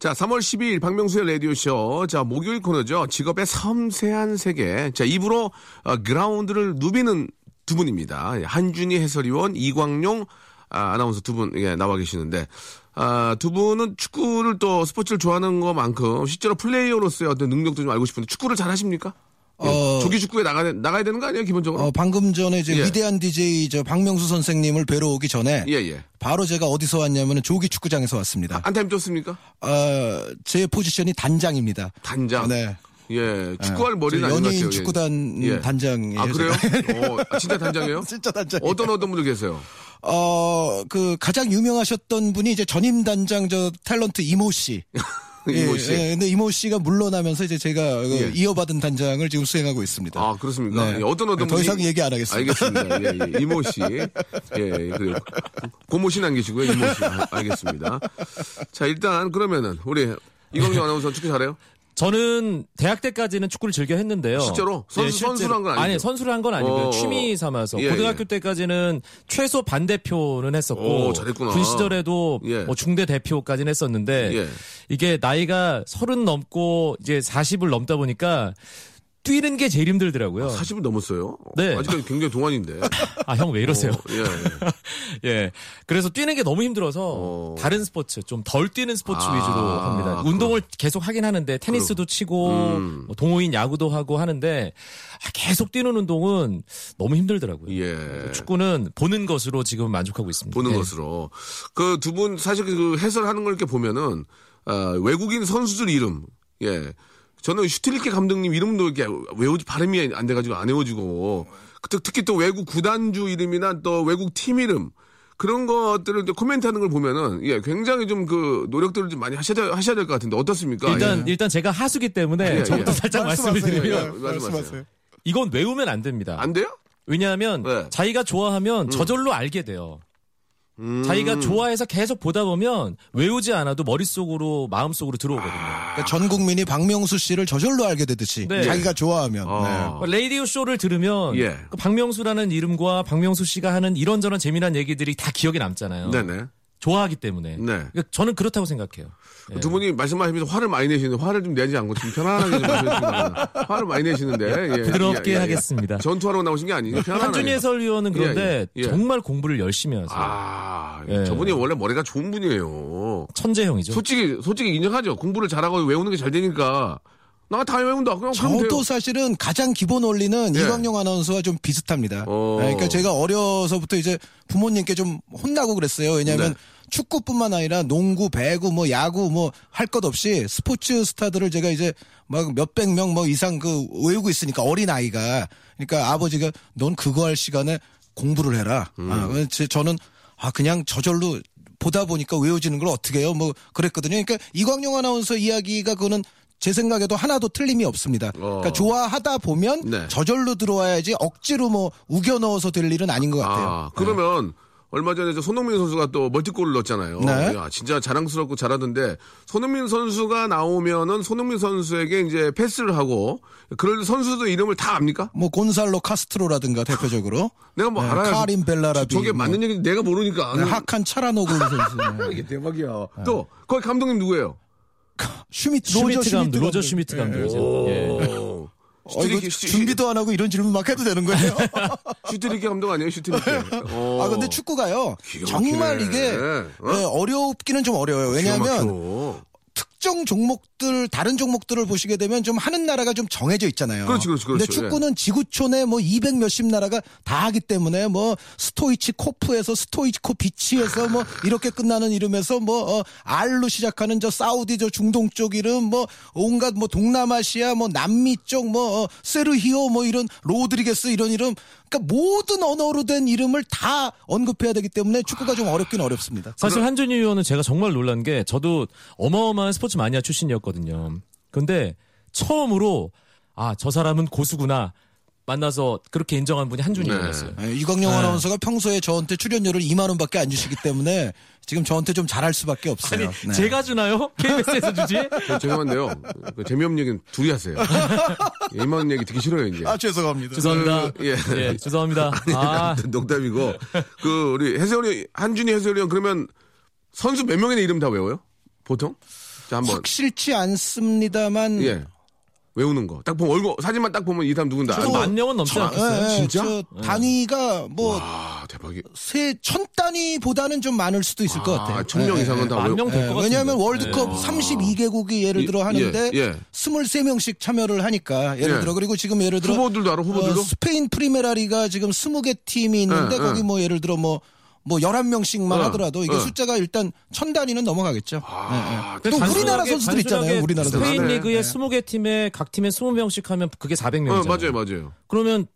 [SPEAKER 2] 자, 3월 12일 박명수의 라디오쇼. 자, 목요일 코너죠. 직업의 섬세한 세계. 자, 입으로 어, 그라운드를 누비는 두 분입니다. 예, 한준희 해설위원, 이광용 아, 아나운서 두 분 예, 나와 계시는데 아, 두 분은 축구를 또 스포츠를 좋아하는 것만큼 실제로 플레이어로서의 어떤 능력도 좀 알고 싶은데 축구를 잘 하십니까? 예,
[SPEAKER 3] 어,
[SPEAKER 2] 조기 축구에 나가, 나가야 되는 거 아니에요, 기본적으로?
[SPEAKER 3] 어, 방금 전에 이제
[SPEAKER 2] 예.
[SPEAKER 3] 위대한 DJ 저 박명수 선생님을 뵈러 오기 전에
[SPEAKER 2] 예, 예.
[SPEAKER 3] 바로 제가 어디서 왔냐면 은 조기 축구장에서 왔습니다.
[SPEAKER 2] 안타임 떴습니까?
[SPEAKER 3] 어, 제 포지션이 단장입니다.
[SPEAKER 2] 단장.
[SPEAKER 3] 네.
[SPEAKER 2] 예, 축구할 머리는
[SPEAKER 3] 저
[SPEAKER 2] 아닌 것
[SPEAKER 3] 연예인
[SPEAKER 2] 같아요.
[SPEAKER 3] 축구단
[SPEAKER 2] 예.
[SPEAKER 3] 단장이에요.
[SPEAKER 2] 아 그래요? 어, 아, 진짜 단장이에요?
[SPEAKER 3] 진짜 단장.
[SPEAKER 2] 어떤 어떤 분들 계세요?
[SPEAKER 3] 어, 그 가장 유명하셨던 분이 이제 전임 단장 저 탤런트 이모 씨.
[SPEAKER 2] 이모 씨.
[SPEAKER 3] 예, 예, 근데 이모 씨가 물러나면서 이제 제가 그
[SPEAKER 2] 예.
[SPEAKER 3] 이어받은 단장을 지금 수행하고 있습니다.
[SPEAKER 2] 아 그렇습니까?
[SPEAKER 3] 네.
[SPEAKER 2] 예, 어떤 어떤
[SPEAKER 3] 더
[SPEAKER 2] 분이
[SPEAKER 3] 이상 얘기 안 하겠습니다.
[SPEAKER 2] 알겠습니다. 예, 예. 이모 씨, 예, 그래요. 고모 씨는 안 계시고요. 이모 씨, 아, 알겠습니다. 자 일단 그러면은 우리 이광용 아나운서 축구 잘해요?
[SPEAKER 4] 저는 대학 때까지는 축구를 즐겨 했는데요.
[SPEAKER 2] 실제로? 선수-
[SPEAKER 4] 실제로.
[SPEAKER 2] 선수로 한건 아니죠?
[SPEAKER 4] 아니, 선수를 한 건 아니고요.
[SPEAKER 2] 어.
[SPEAKER 4] 취미 삼아서.
[SPEAKER 2] 예,
[SPEAKER 4] 고등학교
[SPEAKER 2] 예.
[SPEAKER 4] 때까지는 최소 반 대표는 했었고.
[SPEAKER 2] 오, 잘했구나.
[SPEAKER 4] 군 시절에도
[SPEAKER 2] 예.
[SPEAKER 4] 뭐 중대 대표까지는 했었는데.
[SPEAKER 2] 예.
[SPEAKER 4] 이게 나이가 서른 넘고 이제 40을 넘다 보니까 뛰는 게 제일 힘들더라고요.
[SPEAKER 2] 40을 넘었어요?
[SPEAKER 4] 네.
[SPEAKER 2] 아직까지 굉장히 동안인데.
[SPEAKER 4] 아, 형 왜 이러세요?
[SPEAKER 2] 어, 예, 예.
[SPEAKER 4] 예. 그래서 뛰는 게 너무 힘들어서
[SPEAKER 2] 어.
[SPEAKER 4] 다른 스포츠 좀 덜 뛰는 스포츠
[SPEAKER 2] 아,
[SPEAKER 4] 위주로 합니다. 운동을 계속 하긴 하는데 테니스도 치고
[SPEAKER 2] 음.
[SPEAKER 4] 뭐 동호인 야구도 하고 하는데 아, 계속 뛰는 운동은 너무 힘들더라고요.
[SPEAKER 2] 예.
[SPEAKER 4] 축구는 보는 것으로 지금 만족하고 있습니다.
[SPEAKER 2] 보는
[SPEAKER 4] 예.
[SPEAKER 2] 것으로. 그 두 분 사실 그 해설하는 걸 이렇게 보면은 어, 외국인 선수들 이름, 예. 저는 슈틸리케 감독님 이름도 이렇게 외우지 발음이 안 돼가지고 안 외워지고 특- 특히 또 외국 구단주 이름이나 또 외국 팀 이름 그런 것들을 이제 코멘트하는 걸 보면은 예 굉장히 좀 그 노력들을 좀 많이 하셔야 하셔야 될 것 같은데 어떻습니까?
[SPEAKER 4] 일단
[SPEAKER 2] 예.
[SPEAKER 4] 일단 제가 하수기 때문에
[SPEAKER 2] 예,
[SPEAKER 4] 저부터
[SPEAKER 2] 예.
[SPEAKER 4] 살짝 말씀을. 드리면
[SPEAKER 3] 예,
[SPEAKER 2] 말씀하세요.
[SPEAKER 3] 말씀하세요.
[SPEAKER 4] 이건 외우면 안 됩니다.
[SPEAKER 2] 안 돼요?
[SPEAKER 4] 왜냐하면
[SPEAKER 2] 네.
[SPEAKER 4] 자기가 좋아하면 저절로 알게 돼요.
[SPEAKER 2] 음.
[SPEAKER 4] 자기가 좋아해서 계속 보다 보면 외우지 않아도 머릿속으로 마음속으로 들어오거든요.
[SPEAKER 3] 그러니까 전 국민이 박명수 씨를 저절로 알게 되듯이
[SPEAKER 4] 네.
[SPEAKER 3] 자기가 좋아하면.
[SPEAKER 2] 아.
[SPEAKER 3] 네.
[SPEAKER 4] 라디오 쇼를 들으면
[SPEAKER 2] 예.
[SPEAKER 4] 그 박명수라는 이름과 박명수 씨가 하는 이런저런 재미난 얘기들이 다 기억에 남잖아요.
[SPEAKER 2] 네네.
[SPEAKER 4] 좋아하기 때문에.
[SPEAKER 2] 네.
[SPEAKER 4] 그러니까 저는 그렇다고 생각해요. 예.
[SPEAKER 2] 두 분이 말씀하시면서 화를 많이 내시는데 화를 좀 내지 않고 좀 편안하게 좀 말씀해주시면 화를 많이 내시는데 예,
[SPEAKER 4] 부드럽게
[SPEAKER 2] 예, 예, 예.
[SPEAKER 4] 하겠습니다.
[SPEAKER 2] 전투하러 나오신 게 아니죠 편안하게
[SPEAKER 4] 한준희 해설위원은 그런데
[SPEAKER 2] 예, 예.
[SPEAKER 4] 정말 공부를 열심히 하세요.
[SPEAKER 2] 아
[SPEAKER 4] 예.
[SPEAKER 2] 저분이 원래 머리가 좋은 분이에요
[SPEAKER 4] 천재형이죠.
[SPEAKER 2] 솔직히 솔직히 인정하죠 공부를 잘하고 외우는 게 잘 되니까 나다 외운다 그냥 그러면 돼요
[SPEAKER 3] 저도 사실은 가장 기본 원리는
[SPEAKER 2] 예.
[SPEAKER 3] 이광용 아나운서와 좀 비슷합니다.
[SPEAKER 2] 어.
[SPEAKER 3] 네, 그러니까 제가 어려서부터 이제 부모님께 좀 혼나고 그랬어요. 왜냐하면
[SPEAKER 2] 네.
[SPEAKER 3] 축구뿐만 아니라 농구, 배구, 뭐 야구 뭐 할 것 없이 스포츠 스타들을 제가 이제 막 몇백 명 뭐 이상 그 외우고 있으니까 어린 아이가 그러니까 아버지가 넌 그거 할 시간에 공부를 해라.
[SPEAKER 2] 음.
[SPEAKER 3] 아, 제- 저는 아 그냥 저절로 보다 보니까 외워지는 걸 어떻게 해요? 뭐 그랬거든요. 그러니까 이광용 아나운서 이야기가 그거는 제 생각에도 하나도 틀림이 없습니다. 그러니까 좋아하다 보면
[SPEAKER 2] 네.
[SPEAKER 3] 저절로 들어와야지 억지로 뭐 우겨 넣어서 될 일은 아닌 것 같아요.
[SPEAKER 2] 아 그러면 얼마 전에 저 손흥민 선수가 또 멀티골을 넣었잖아요.
[SPEAKER 3] 네.
[SPEAKER 2] 야, 진짜 자랑스럽고 잘하던데 손흥민 선수가 나오면은 손흥민 선수에게 이제 패스를 하고 그럴 선수들 이름을 다 압니까?
[SPEAKER 3] 뭐 곤살로 카스트로라든가 대표적으로
[SPEAKER 2] 내가 뭐
[SPEAKER 3] 네,
[SPEAKER 2] 알아야
[SPEAKER 3] 카림 벨라라비
[SPEAKER 2] 저게
[SPEAKER 3] 뭐,
[SPEAKER 2] 맞는 얘기인지 내가 모르니까
[SPEAKER 3] 네, 하칸 찰하노글루 선수 네.
[SPEAKER 2] 이게 대박이야. 또 거기 감독님 누구예요?
[SPEAKER 3] 슈미트 로저
[SPEAKER 4] 슈미트 감독,
[SPEAKER 3] 슈미트
[SPEAKER 4] 로저
[SPEAKER 3] 감독.
[SPEAKER 4] 슈미트 감독이죠. 예.
[SPEAKER 2] 오.
[SPEAKER 3] 어, 이거
[SPEAKER 2] 슈틸리케, 슈-
[SPEAKER 3] 준비도 안 하고 이런 질문 막 해도 되는 거예요?
[SPEAKER 2] 슈틸리케 감독 아니에요? 슈틸리케. 어.
[SPEAKER 3] 아 근데 축구가요 정말. 이게
[SPEAKER 2] 어?
[SPEAKER 3] 네, 어렵기는 좀 어려워요. 왜냐하면. 특정 종목들 다른 종목들을 보시게 되면 좀 하는 나라가 좀 정해져 있잖아요.
[SPEAKER 2] 그렇지,
[SPEAKER 3] 근데
[SPEAKER 2] 그렇죠.
[SPEAKER 3] 축구는 지구촌에 뭐 200 몇십 나라가 다 하기 때문에 뭐 스토이치 코프에서 스토이치 코 비치에서 뭐 이렇게 끝나는 이름에서 뭐 어, 알로 시작하는 저 사우디 저 중동 쪽 이름 뭐 온갖 뭐 동남아시아 뭐 남미 쪽 뭐 어, 세르히오 뭐 이런 로드리게스 이런 이름 그러니까 모든 언어로 된 이름을 다 언급해야 되기 때문에 축구가 좀 어렵긴 어렵습니다.
[SPEAKER 4] 사실 한준희 의원은 제가 정말 놀란 게 저도 어마어마한 스포츠 마니아 출신이었거든요. 근데 처음으로 아 저 사람은 고수구나 만나서 그렇게 인정한 분이 한준희
[SPEAKER 2] 네.
[SPEAKER 3] 예, 이광용 아나운서가 평소에 저한테 출연료를 2만 원밖에 안 주시기 때문에 지금 저한테 좀 잘할 수밖에
[SPEAKER 4] 아니
[SPEAKER 3] 없어요. 네.
[SPEAKER 4] 제가 주나요? KBS에서 주지?
[SPEAKER 2] 저 죄송한데요. 그 재미없는 얘기는 둘이 하세요. 이만 얘기 듣기 싫어요, 이제.
[SPEAKER 3] 아 죄송합니다.
[SPEAKER 4] 죄송합니다.
[SPEAKER 2] 그, 예.
[SPEAKER 4] 예, 죄송합니다. 아,
[SPEAKER 2] 농담이고. 그, 우리 해설위, 한준희 해설위원 그러면 선수 몇 명의 이름 다 외워요? 보통? 자, 한번.
[SPEAKER 3] 확실치 않습니다만
[SPEAKER 2] 예. 외우는 거. 딱 보면 얼굴, 사진만 딱 보면 이 사람 누군다.
[SPEAKER 4] 한
[SPEAKER 2] 알고.
[SPEAKER 4] 만 명은 넘지
[SPEAKER 3] 예,
[SPEAKER 4] 않겠어요?
[SPEAKER 3] 예,
[SPEAKER 2] 진짜?
[SPEAKER 3] 저 단위가 뭐
[SPEAKER 2] 아, 대박이.
[SPEAKER 3] 세천 단위보다는 좀 많을 수도 있을 것 같아요.
[SPEAKER 2] 아, 천명
[SPEAKER 3] 예,
[SPEAKER 2] 이상은
[SPEAKER 3] 예.
[SPEAKER 4] 다만
[SPEAKER 2] 외우.
[SPEAKER 4] 명될것 같은데.
[SPEAKER 3] 왜냐하면 월드컵
[SPEAKER 4] 네.
[SPEAKER 3] 32개국이 예를 들어
[SPEAKER 2] 예,
[SPEAKER 3] 하는데
[SPEAKER 2] 예, 예.
[SPEAKER 3] 23명씩 참여를 하니까 예를
[SPEAKER 2] 예.
[SPEAKER 3] 들어 그리고 지금 예를 들어
[SPEAKER 2] 후보들도 알아, 후보들도?
[SPEAKER 3] 어, 스페인 프리메라리가 지금 20개 팀이 있는데
[SPEAKER 2] 예,
[SPEAKER 3] 거기
[SPEAKER 2] 예.
[SPEAKER 3] 뭐 예를 들어 뭐 뭐 11명씩만
[SPEAKER 2] 어,
[SPEAKER 3] 하더라도 이게
[SPEAKER 2] 어.
[SPEAKER 3] 숫자가 일단 천 단위는 넘어가겠죠.
[SPEAKER 2] 아,
[SPEAKER 3] 예, 예. 또
[SPEAKER 4] 단순하게-
[SPEAKER 3] 우리나라 선수들 있잖아요. 우리나라 선수.
[SPEAKER 4] 스페인
[SPEAKER 2] 네.
[SPEAKER 4] 리그에 20개 팀에 각 팀에 20명씩 하면 그게 400명이잖아요.
[SPEAKER 2] 어, 맞아요, 맞아요.
[SPEAKER 4] 그러면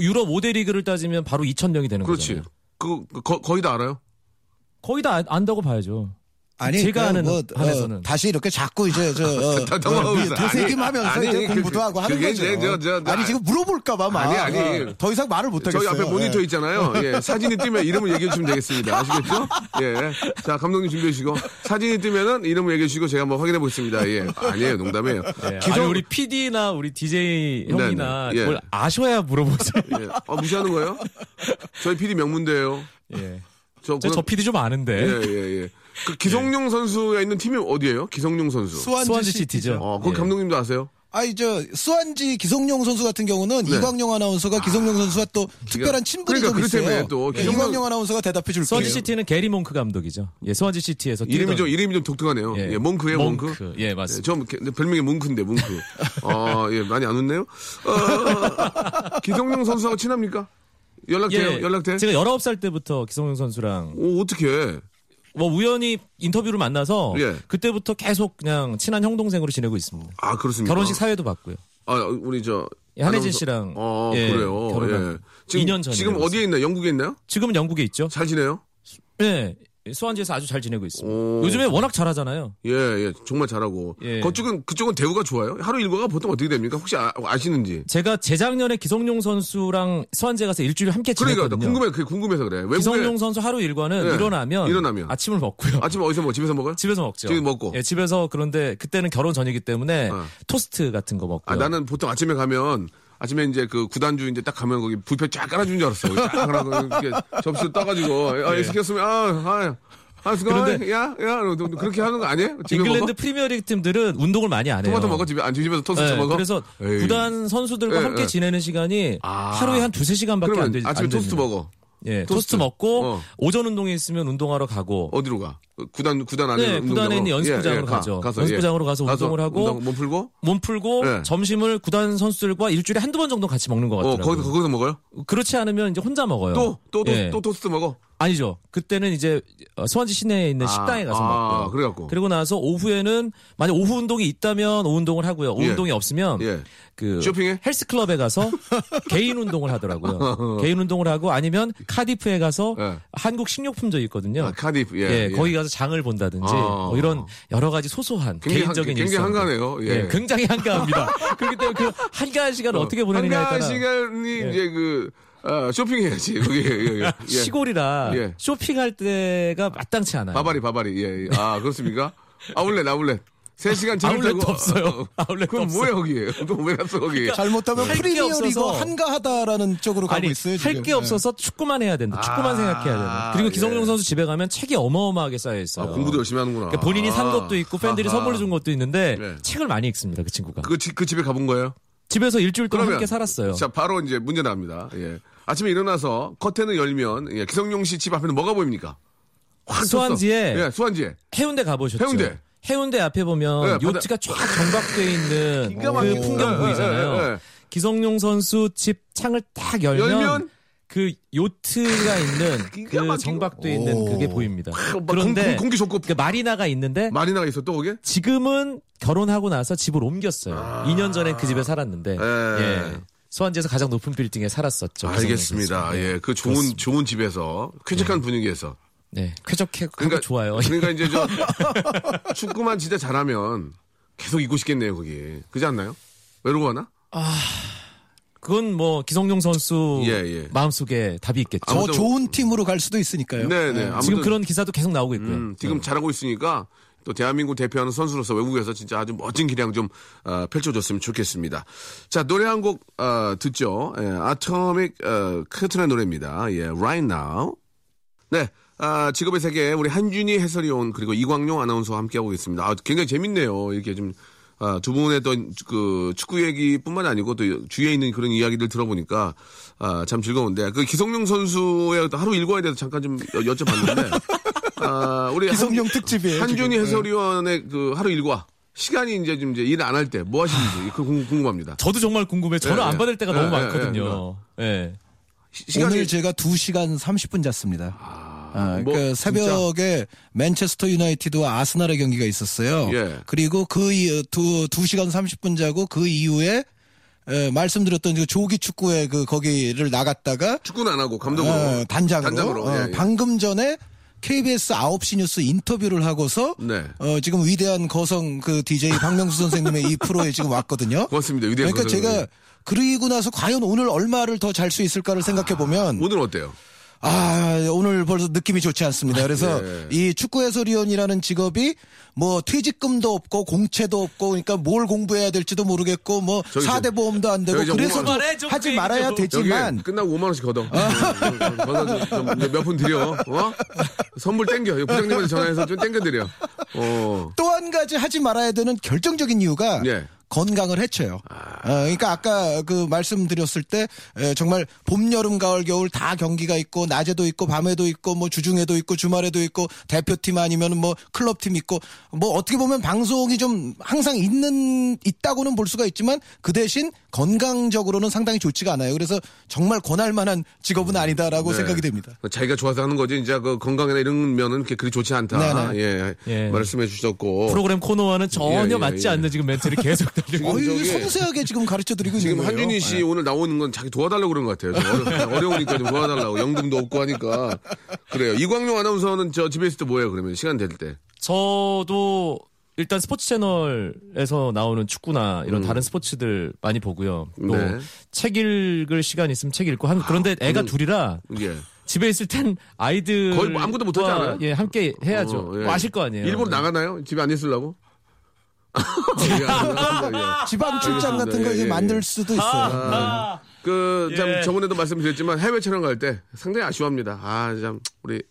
[SPEAKER 4] 유럽 5대 리그를 따지면 바로 2,000명이 되는
[SPEAKER 2] 그렇지.
[SPEAKER 4] 거잖아요.
[SPEAKER 2] 그, 그 거, 거의 다 알아요?
[SPEAKER 4] 거의 다 안- 안다고 봐야죠.
[SPEAKER 3] 아니
[SPEAKER 4] 제가
[SPEAKER 3] 그
[SPEAKER 4] 아는
[SPEAKER 3] 뭐,
[SPEAKER 4] 한에서는.
[SPEAKER 3] 어, 다시 이렇게 자꾸 이제 저 어,
[SPEAKER 2] 다 넘어가고
[SPEAKER 3] 어. 되새김하면서
[SPEAKER 2] 아니,
[SPEAKER 3] 이제
[SPEAKER 2] 아니,
[SPEAKER 3] 공부도
[SPEAKER 2] 그-
[SPEAKER 3] 하고 하는 거죠.
[SPEAKER 2] 이제 저- 저- 저-
[SPEAKER 3] 아니 지금 물어볼까봐 막
[SPEAKER 2] 아니, 아니.
[SPEAKER 3] 어, 더 이상 말을 못 하겠어요.
[SPEAKER 2] 저희 앞에 모니터
[SPEAKER 3] 예.
[SPEAKER 2] 있잖아요. 예, 사진이 뜨면 이름을 얘기해 주시면 되겠습니다. 아시겠죠? 예. 자, 감독님 준비해 주시고. 사진이 뜨면은 이름을 얘기해 주시고 제가 한번 확인해 보겠습니다. 예. 아니에요. 농담이에요.
[SPEAKER 4] 예. 아니 우리 PD나 우리 DJ 형이나
[SPEAKER 2] 네 네. 예.
[SPEAKER 4] 그걸 아셔야 물어보지.
[SPEAKER 2] 예. 어, 무시하는 거예요? 저희 PD 명문대예요.
[SPEAKER 4] 예.
[SPEAKER 2] 저,
[SPEAKER 4] 저, 저 PD 좀 아는데.
[SPEAKER 2] 예, 예, 예. 그 기성용 선수가 있는 팀이 어디예요? 기성용 선수.
[SPEAKER 3] 수완지,
[SPEAKER 4] 수완지
[SPEAKER 3] 시티죠.
[SPEAKER 2] 어, 그
[SPEAKER 4] 예.
[SPEAKER 2] 감독님도 아세요?
[SPEAKER 3] 아니 저 수완지 기성용 선수 같은 경우는
[SPEAKER 2] 네.
[SPEAKER 3] 이광용 아나운서가 기성용 선수와 또 특별한 친분이
[SPEAKER 2] 그러니까
[SPEAKER 3] 좀 있어요.
[SPEAKER 2] 또.
[SPEAKER 3] 예,
[SPEAKER 2] 기성용-
[SPEAKER 3] 이광용 아나운서가 대답해 줄게요.
[SPEAKER 4] 스완지 시티는 게리 몽크 감독이죠. 예, 스완지 시티에서
[SPEAKER 2] 이름이
[SPEAKER 4] 뛰던-
[SPEAKER 2] 좀, 이름이 좀 독특하네요. 예, 몽크예요, 몽크.
[SPEAKER 4] 몽크. 예, 맞습니다.
[SPEAKER 2] 저 별명이 몽크인데, 몽크. 어, 예, 많이 안 웃네요. 어, 기성용 선수하고 친합니까? 연락돼요? 연락돼?
[SPEAKER 4] 예. 제가 19살 때부터 기성용 선수랑
[SPEAKER 2] 오, 어떻게
[SPEAKER 4] 뭐 우연히 인터뷰를 만나서
[SPEAKER 2] 예.
[SPEAKER 4] 그때부터 계속 그냥 친한 형 동생으로 지내고 있습니다.
[SPEAKER 2] 아, 그렇습니까?
[SPEAKER 4] 결혼식 사회도 봤고요.
[SPEAKER 2] 아, 우리 저.
[SPEAKER 4] 예, 한혜진 씨랑
[SPEAKER 2] 어,
[SPEAKER 4] 예,
[SPEAKER 2] 그래요.
[SPEAKER 4] 결혼한
[SPEAKER 2] 예. 지금,
[SPEAKER 4] 2년 전에
[SPEAKER 2] 지금 어디에 있나요? 영국에 있나요?
[SPEAKER 4] 지금은 영국에 있죠.
[SPEAKER 2] 잘 지내요?
[SPEAKER 4] 네. 수완지에서 아주 잘 지내고 있습니다.
[SPEAKER 2] 오.
[SPEAKER 4] 요즘에 워낙 잘하잖아요.
[SPEAKER 2] 예, 예, 정말 잘하고.
[SPEAKER 4] 예.
[SPEAKER 2] 그쪽은, 그쪽은 대우가 좋아요? 하루 일과가 보통 어떻게 됩니까? 혹시 아, 아시는지?
[SPEAKER 4] 제가 재작년에 기성용 선수랑 수완지에 가서 일주일 함께
[SPEAKER 2] 그러니까, 나
[SPEAKER 4] 지냈거든요.
[SPEAKER 2] 궁금해, 그게 궁금해서 그래. 외국에
[SPEAKER 4] 기성용 선수 하루 일과는
[SPEAKER 2] 예,
[SPEAKER 4] 일어나면,
[SPEAKER 2] 일어나면.
[SPEAKER 4] 아침을 먹고요.
[SPEAKER 2] 아침에 어디서 먹어? 집에서 먹어요?
[SPEAKER 4] 집에서 먹죠.
[SPEAKER 2] 집에서 먹고.
[SPEAKER 4] 예, 집에서 그런데 그때는 결혼 전이기 때문에
[SPEAKER 2] 어.
[SPEAKER 4] 토스트 같은 거 먹고요.
[SPEAKER 2] 아, 나는 보통 아침에 가면 아침에 이제 그 구단주 이제 딱 가면 거기 뷔페 쫙 깔아주는 줄 알았어. 쫙 접시 떠가지고 아, 예. 시켰으면 아, 아, 아.
[SPEAKER 4] 그런데-
[SPEAKER 2] 야, 야, 너, 너 그렇게 하는 거 아니에요?
[SPEAKER 4] 잉글랜드
[SPEAKER 2] 먹어?
[SPEAKER 4] 프리미어리그 팀들은 운동을 많이 안 해요.
[SPEAKER 2] 토마토 먹어 집에 안 집에서 토스트
[SPEAKER 4] 네,
[SPEAKER 2] 먹어.
[SPEAKER 4] 그래서
[SPEAKER 2] 에이.
[SPEAKER 4] 구단 선수들과
[SPEAKER 2] 예,
[SPEAKER 4] 함께
[SPEAKER 2] 예.
[SPEAKER 4] 지내는 시간이
[SPEAKER 2] 아.
[SPEAKER 4] 하루에 한 두세 시간밖에 안 되지.
[SPEAKER 2] 아침에
[SPEAKER 4] 안
[SPEAKER 2] 토스트. 먹어.
[SPEAKER 4] 예,
[SPEAKER 2] 토스트.
[SPEAKER 4] 토스트, 먹고
[SPEAKER 2] 어.
[SPEAKER 4] 오전 운동이 있으면 운동하러 가고
[SPEAKER 2] 어디로 가? 그 구단 구단 안에
[SPEAKER 4] 네, 구단에 있는 연습구장으로
[SPEAKER 2] 가,
[SPEAKER 4] 가죠.
[SPEAKER 2] 가 서,
[SPEAKER 4] 연습구장으로 가서 운동을 하고
[SPEAKER 2] 운동, 몸 풀고
[SPEAKER 4] 몸 풀고
[SPEAKER 2] 예.
[SPEAKER 4] 점심을 구단 선수들과 일주일에 한두 번 정도 같이 먹는
[SPEAKER 2] 것어
[SPEAKER 4] 같더라고요.
[SPEAKER 2] 거기서 거기서 먹어요?
[SPEAKER 4] 그렇지 않으면 이제 혼자 먹어요.
[SPEAKER 2] 또 또또
[SPEAKER 4] 예.
[SPEAKER 2] 또 토스트 먹어.
[SPEAKER 4] 아니죠. 그때는 이제 어, 수원지 시내에 있는
[SPEAKER 2] 아,
[SPEAKER 4] 식당에 가서
[SPEAKER 2] 아,
[SPEAKER 4] 먹고요.
[SPEAKER 2] 그래갖고.
[SPEAKER 4] 그리고 나서 오후에는 만약 오후 운동이 있다면 오후 운동을 하고요. 오후
[SPEAKER 2] 예.
[SPEAKER 4] 운동이 없으면
[SPEAKER 2] 예.
[SPEAKER 4] 그
[SPEAKER 2] 쇼핑해?
[SPEAKER 4] 헬스 클럽에 가서 개인 운동을 하더라고요. 개인 운동을 하고 아니면 카디프에 가서
[SPEAKER 2] 예.
[SPEAKER 4] 한국 식료품점 있거든요.
[SPEAKER 2] 아, 카디프 예.
[SPEAKER 4] 예,
[SPEAKER 2] 예.
[SPEAKER 4] 거기 가서 장을 본다든지
[SPEAKER 2] 아.
[SPEAKER 4] 뭐 이런 여러 가지 소소한 개인적인
[SPEAKER 2] 굉장히
[SPEAKER 4] 일상.
[SPEAKER 2] 한가하네요. 예.
[SPEAKER 4] 굉장히 한가합니다. 그렇기 때문에 그 한가한 시간을 어, 떻게 보내느냐에
[SPEAKER 2] 한가한
[SPEAKER 4] 따라
[SPEAKER 2] 시간이 이제 그 어, 쇼핑해야지 거기 예, 예. 예.
[SPEAKER 4] 시골이라
[SPEAKER 2] 예.
[SPEAKER 4] 쇼핑할 때가 마땅치 않아요.
[SPEAKER 2] 바바리 바바리 예. 예. 아 그렇습니까? 아울렛 아울렛. 3시간 차를
[SPEAKER 4] 아울렛도
[SPEAKER 2] 타고
[SPEAKER 4] 없어요. 아울렛도
[SPEAKER 2] 그럼
[SPEAKER 4] 없어요.
[SPEAKER 2] 뭐야 거기에? 그럼 왜 갔어 거기?
[SPEAKER 3] 잘못하면
[SPEAKER 4] 할게
[SPEAKER 3] 프리미어 리그
[SPEAKER 4] 없어서.
[SPEAKER 3] 한가하다라는 쪽으로 가고
[SPEAKER 4] 아니
[SPEAKER 3] 있어요.
[SPEAKER 4] 할
[SPEAKER 3] 지금.
[SPEAKER 4] 게 없어서 축구만 해야 된다. 축구만
[SPEAKER 2] 아,
[SPEAKER 4] 생각해야 된다. 그리고 기성용
[SPEAKER 2] 예.
[SPEAKER 4] 선수 집에 가면 책이 어마어마하게 쌓여 있어요.
[SPEAKER 2] 아, 공부도 열심히 하는구나.
[SPEAKER 4] 그러니까 본인이 산
[SPEAKER 2] 아.
[SPEAKER 4] 것도 있고 팬들이
[SPEAKER 2] 아하.
[SPEAKER 4] 선물해 준 것도 있는데
[SPEAKER 2] 네.
[SPEAKER 4] 책을 많이 읽습니다. 그 친구가.
[SPEAKER 2] 그, 집- 그 집에 가본 거예요?
[SPEAKER 4] 집에서 일주일 동안
[SPEAKER 2] 그러면
[SPEAKER 4] 함께 살았어요.
[SPEAKER 2] 자 바로 이제 문제 나옵니다. 예. 아침에 일어나서 커튼을 열면 예, 기성용 씨 집 앞에는 뭐가 보입니까? 확
[SPEAKER 4] 수완지에
[SPEAKER 2] 떴어. 예, 수완지에
[SPEAKER 4] 해운대 가보셨죠?
[SPEAKER 2] 해운대.
[SPEAKER 4] 해운대 앞에 보면
[SPEAKER 2] 네, 바다-
[SPEAKER 4] 요트가 쫙 정박돼 있는 그. 풍경
[SPEAKER 2] 예,
[SPEAKER 4] 보이잖아요.
[SPEAKER 2] 예, 예, 예.
[SPEAKER 4] 기성용 선수 집 창을 딱 열면,
[SPEAKER 2] 열면
[SPEAKER 4] 그 요트가 있는 그. 정박돼 있는 그게 보입니다.
[SPEAKER 2] 막
[SPEAKER 4] 그런데
[SPEAKER 2] 공- 공기 좋고
[SPEAKER 4] 그 마리나가 있는데
[SPEAKER 2] 마리나가 있어 또 거기?
[SPEAKER 4] 지금은 결혼하고 나서 집을 옮겼어요. 2년 전에 그 집에 살았는데
[SPEAKER 2] 아. 예.
[SPEAKER 4] 예. 수원지에서 가장 높은 빌딩에 살았었죠.
[SPEAKER 2] 알겠습니다.
[SPEAKER 4] 기성용 선수.
[SPEAKER 2] 예, 그 좋은
[SPEAKER 4] 그렇습니다.
[SPEAKER 2] 좋은 집에서 쾌적한 분위기에서.
[SPEAKER 4] 네, 쾌적해
[SPEAKER 2] 그러니까
[SPEAKER 4] 좋아요.
[SPEAKER 2] 그러니까 이제 저 축구만 진짜 잘하면 계속 있고 싶겠네요 거기. 그지 않나요? 외로워 하나?
[SPEAKER 4] 그건 뭐 기성용 선수
[SPEAKER 2] 예, 예.
[SPEAKER 4] 마음속에 답이 있겠죠.
[SPEAKER 3] 더
[SPEAKER 2] 아무튼-
[SPEAKER 3] 좋은 팀으로 갈 수도 있으니까요.
[SPEAKER 2] 네, 네. 아무튼
[SPEAKER 4] 지금 그런 기사도 계속 나오고 있고요.
[SPEAKER 2] 음, 지금 잘하고 있으니까 또 대한민국 대표하는 선수로서 외국에서 진짜 아주 멋진 기량 좀 어, 펼쳐줬으면 좋겠습니다. 자 노래 한곡 어, 듣죠. 예, 아토믹 어, 커튼의 노래입니다. 예, Right Now. 네. 아, 직업의 세계 우리 한준희 해설위원 그리고 이광용 아나운서와 함께하고 있습니다. 아, 굉장히 재밌네요. 이렇게 좀 아, 두 분의 또그 축구 얘기뿐만 아니고 또 주위에 있는 그런 이야기들 들어보니까 아, 참 즐거운데 그 기성용 선수의 어떤 하루 일과에 대해서 잠깐 좀 여- 여쭤봤는데 아, 우리
[SPEAKER 3] 기성용
[SPEAKER 2] 한-
[SPEAKER 3] 특집이에요.
[SPEAKER 2] 한준희
[SPEAKER 3] 지금.
[SPEAKER 2] 해설위원의 그 하루 일과 시간이 이제 좀 이제 일 안 할 때 뭐 하시는지 그 궁- 궁금합니다.
[SPEAKER 4] 저도 정말 궁금해. 전화
[SPEAKER 2] 예,
[SPEAKER 4] 안
[SPEAKER 2] 예.
[SPEAKER 4] 받을 때가
[SPEAKER 2] 예,
[SPEAKER 4] 너무
[SPEAKER 2] 예,
[SPEAKER 4] 많거든요. 예.
[SPEAKER 2] 시- 시간이
[SPEAKER 3] 오늘 제가 2시간 30분 잤습니다. 아,
[SPEAKER 2] 뭐,
[SPEAKER 3] 그 새벽에 맨체스터 유나이티드와 아스날의 경기가 있었어요.
[SPEAKER 2] 예.
[SPEAKER 3] 그리고 그 이- 두, 두 시간 30분 자고 그 이후에 에, 말씀드렸던 그 조기 축구에 그 거기를 나갔다가
[SPEAKER 2] 축구는 안 하고 감독으로.
[SPEAKER 3] 어, 단장으로,
[SPEAKER 2] 단장으로.
[SPEAKER 3] 어,
[SPEAKER 2] 예, 예.
[SPEAKER 3] 방금 전에 KBS 9시 뉴스 인터뷰를 하고서
[SPEAKER 2] 네.
[SPEAKER 3] 어, 지금 위대한 거성 그 DJ 박명수 선생님의 이 프로에 지금 왔거든요.
[SPEAKER 2] 고맙습니다. 위대한
[SPEAKER 3] 그러니까
[SPEAKER 2] 거성이.
[SPEAKER 3] 제가 그리고 나서 과연 오늘 얼마를 더 잘 수 있을까를 생각해 보면
[SPEAKER 2] 오늘 어때요?
[SPEAKER 3] 아, 오늘 벌써 느낌이 좋지 않습니다. 그래서
[SPEAKER 2] 예.
[SPEAKER 3] 이 축구 해설위원이라는 직업이 뭐 퇴직금도 없고 공채도 없고 그러니까 뭘 공부해야 될지도 모르겠고 뭐 4대 보험도 안 되고 그래서 하지
[SPEAKER 4] 그
[SPEAKER 3] 말아야. 되지만
[SPEAKER 2] 끝나고 5만 원씩 걷어. 걷어 몇푼 드려. 어? 선물 땡겨. 부장님한테 전화해서 좀 땡겨 드려. 어.
[SPEAKER 3] 또 한 가지 하지 말아야 되는 결정적인 이유가
[SPEAKER 2] 예.
[SPEAKER 3] 건강을 해쳐요. 어, 그러니까 아까 그 말씀드렸을 때 에, 정말 봄, 여름, 가을, 겨울 다 경기가 있고 낮에도 있고 밤에도 있고 뭐 주중에도 있고 주말에도 있고 대표팀 아니면 뭐 클럽팀 있고 뭐 어떻게 보면 방송이 좀 항상 있는 있다고는 볼 수가 있지만 그 대신 건강적으로는 상당히 좋지가 않아요. 그래서 정말 권할 만한 직업은 아니다라고
[SPEAKER 2] 네.
[SPEAKER 3] 생각이 됩니다.
[SPEAKER 2] 자기가 좋아서 하는 거지. 이제 그 건강이나 이런 면은 그렇게 그리 좋지 않다.
[SPEAKER 3] 네네.
[SPEAKER 2] 예.
[SPEAKER 4] 예.
[SPEAKER 2] 말씀해 주셨고.
[SPEAKER 4] 프로그램 코너와는 전혀
[SPEAKER 2] 예, 예,
[SPEAKER 4] 맞지
[SPEAKER 2] 예.
[SPEAKER 4] 않는 지금 멘트를 계속
[SPEAKER 3] 어이,
[SPEAKER 2] 저기-
[SPEAKER 3] 섬세하게 지금 가르쳐 드리고 있는
[SPEAKER 2] 지금. 한준희 씨
[SPEAKER 3] 네.
[SPEAKER 2] 오늘 나오는 건 자기 도와달라고 그런 것 같아요. 좀 어려, 어려 우니까 좀 도와달라고. 연금도 없고 하니까. 그래요. 이광용 아나운서는 저 집에 있을 때 뭐예요, 그러면? 시간 될 때.
[SPEAKER 4] 저도 일단 스포츠 채널에서 나오는 축구나 이런 다른 스포츠들 많이 보고요. 또
[SPEAKER 2] 네.
[SPEAKER 4] 책 읽을 시간 있으면 책 읽고 한 그런데 애가 둘이라
[SPEAKER 2] 예.
[SPEAKER 4] 집에 있을 땐 아이들
[SPEAKER 2] 거의 뭐 아무것도 못하지 않아요?
[SPEAKER 4] 예, 함께 해야죠.
[SPEAKER 2] 어, 예.
[SPEAKER 4] 뭐 아실 거 아니에요.
[SPEAKER 2] 일부러 나가나요? 집에 안 있으려고? 예.
[SPEAKER 3] 지방 출장 같은 거
[SPEAKER 2] 예,
[SPEAKER 3] 이제
[SPEAKER 2] 예,
[SPEAKER 3] 만들
[SPEAKER 2] 예.
[SPEAKER 3] 수도 있어요.
[SPEAKER 2] 그, 참,
[SPEAKER 4] 예.
[SPEAKER 2] 저번에도 말씀드렸지만 해외 촬영 갈 때 상당히 아쉬워합니다. 아, 참, 우리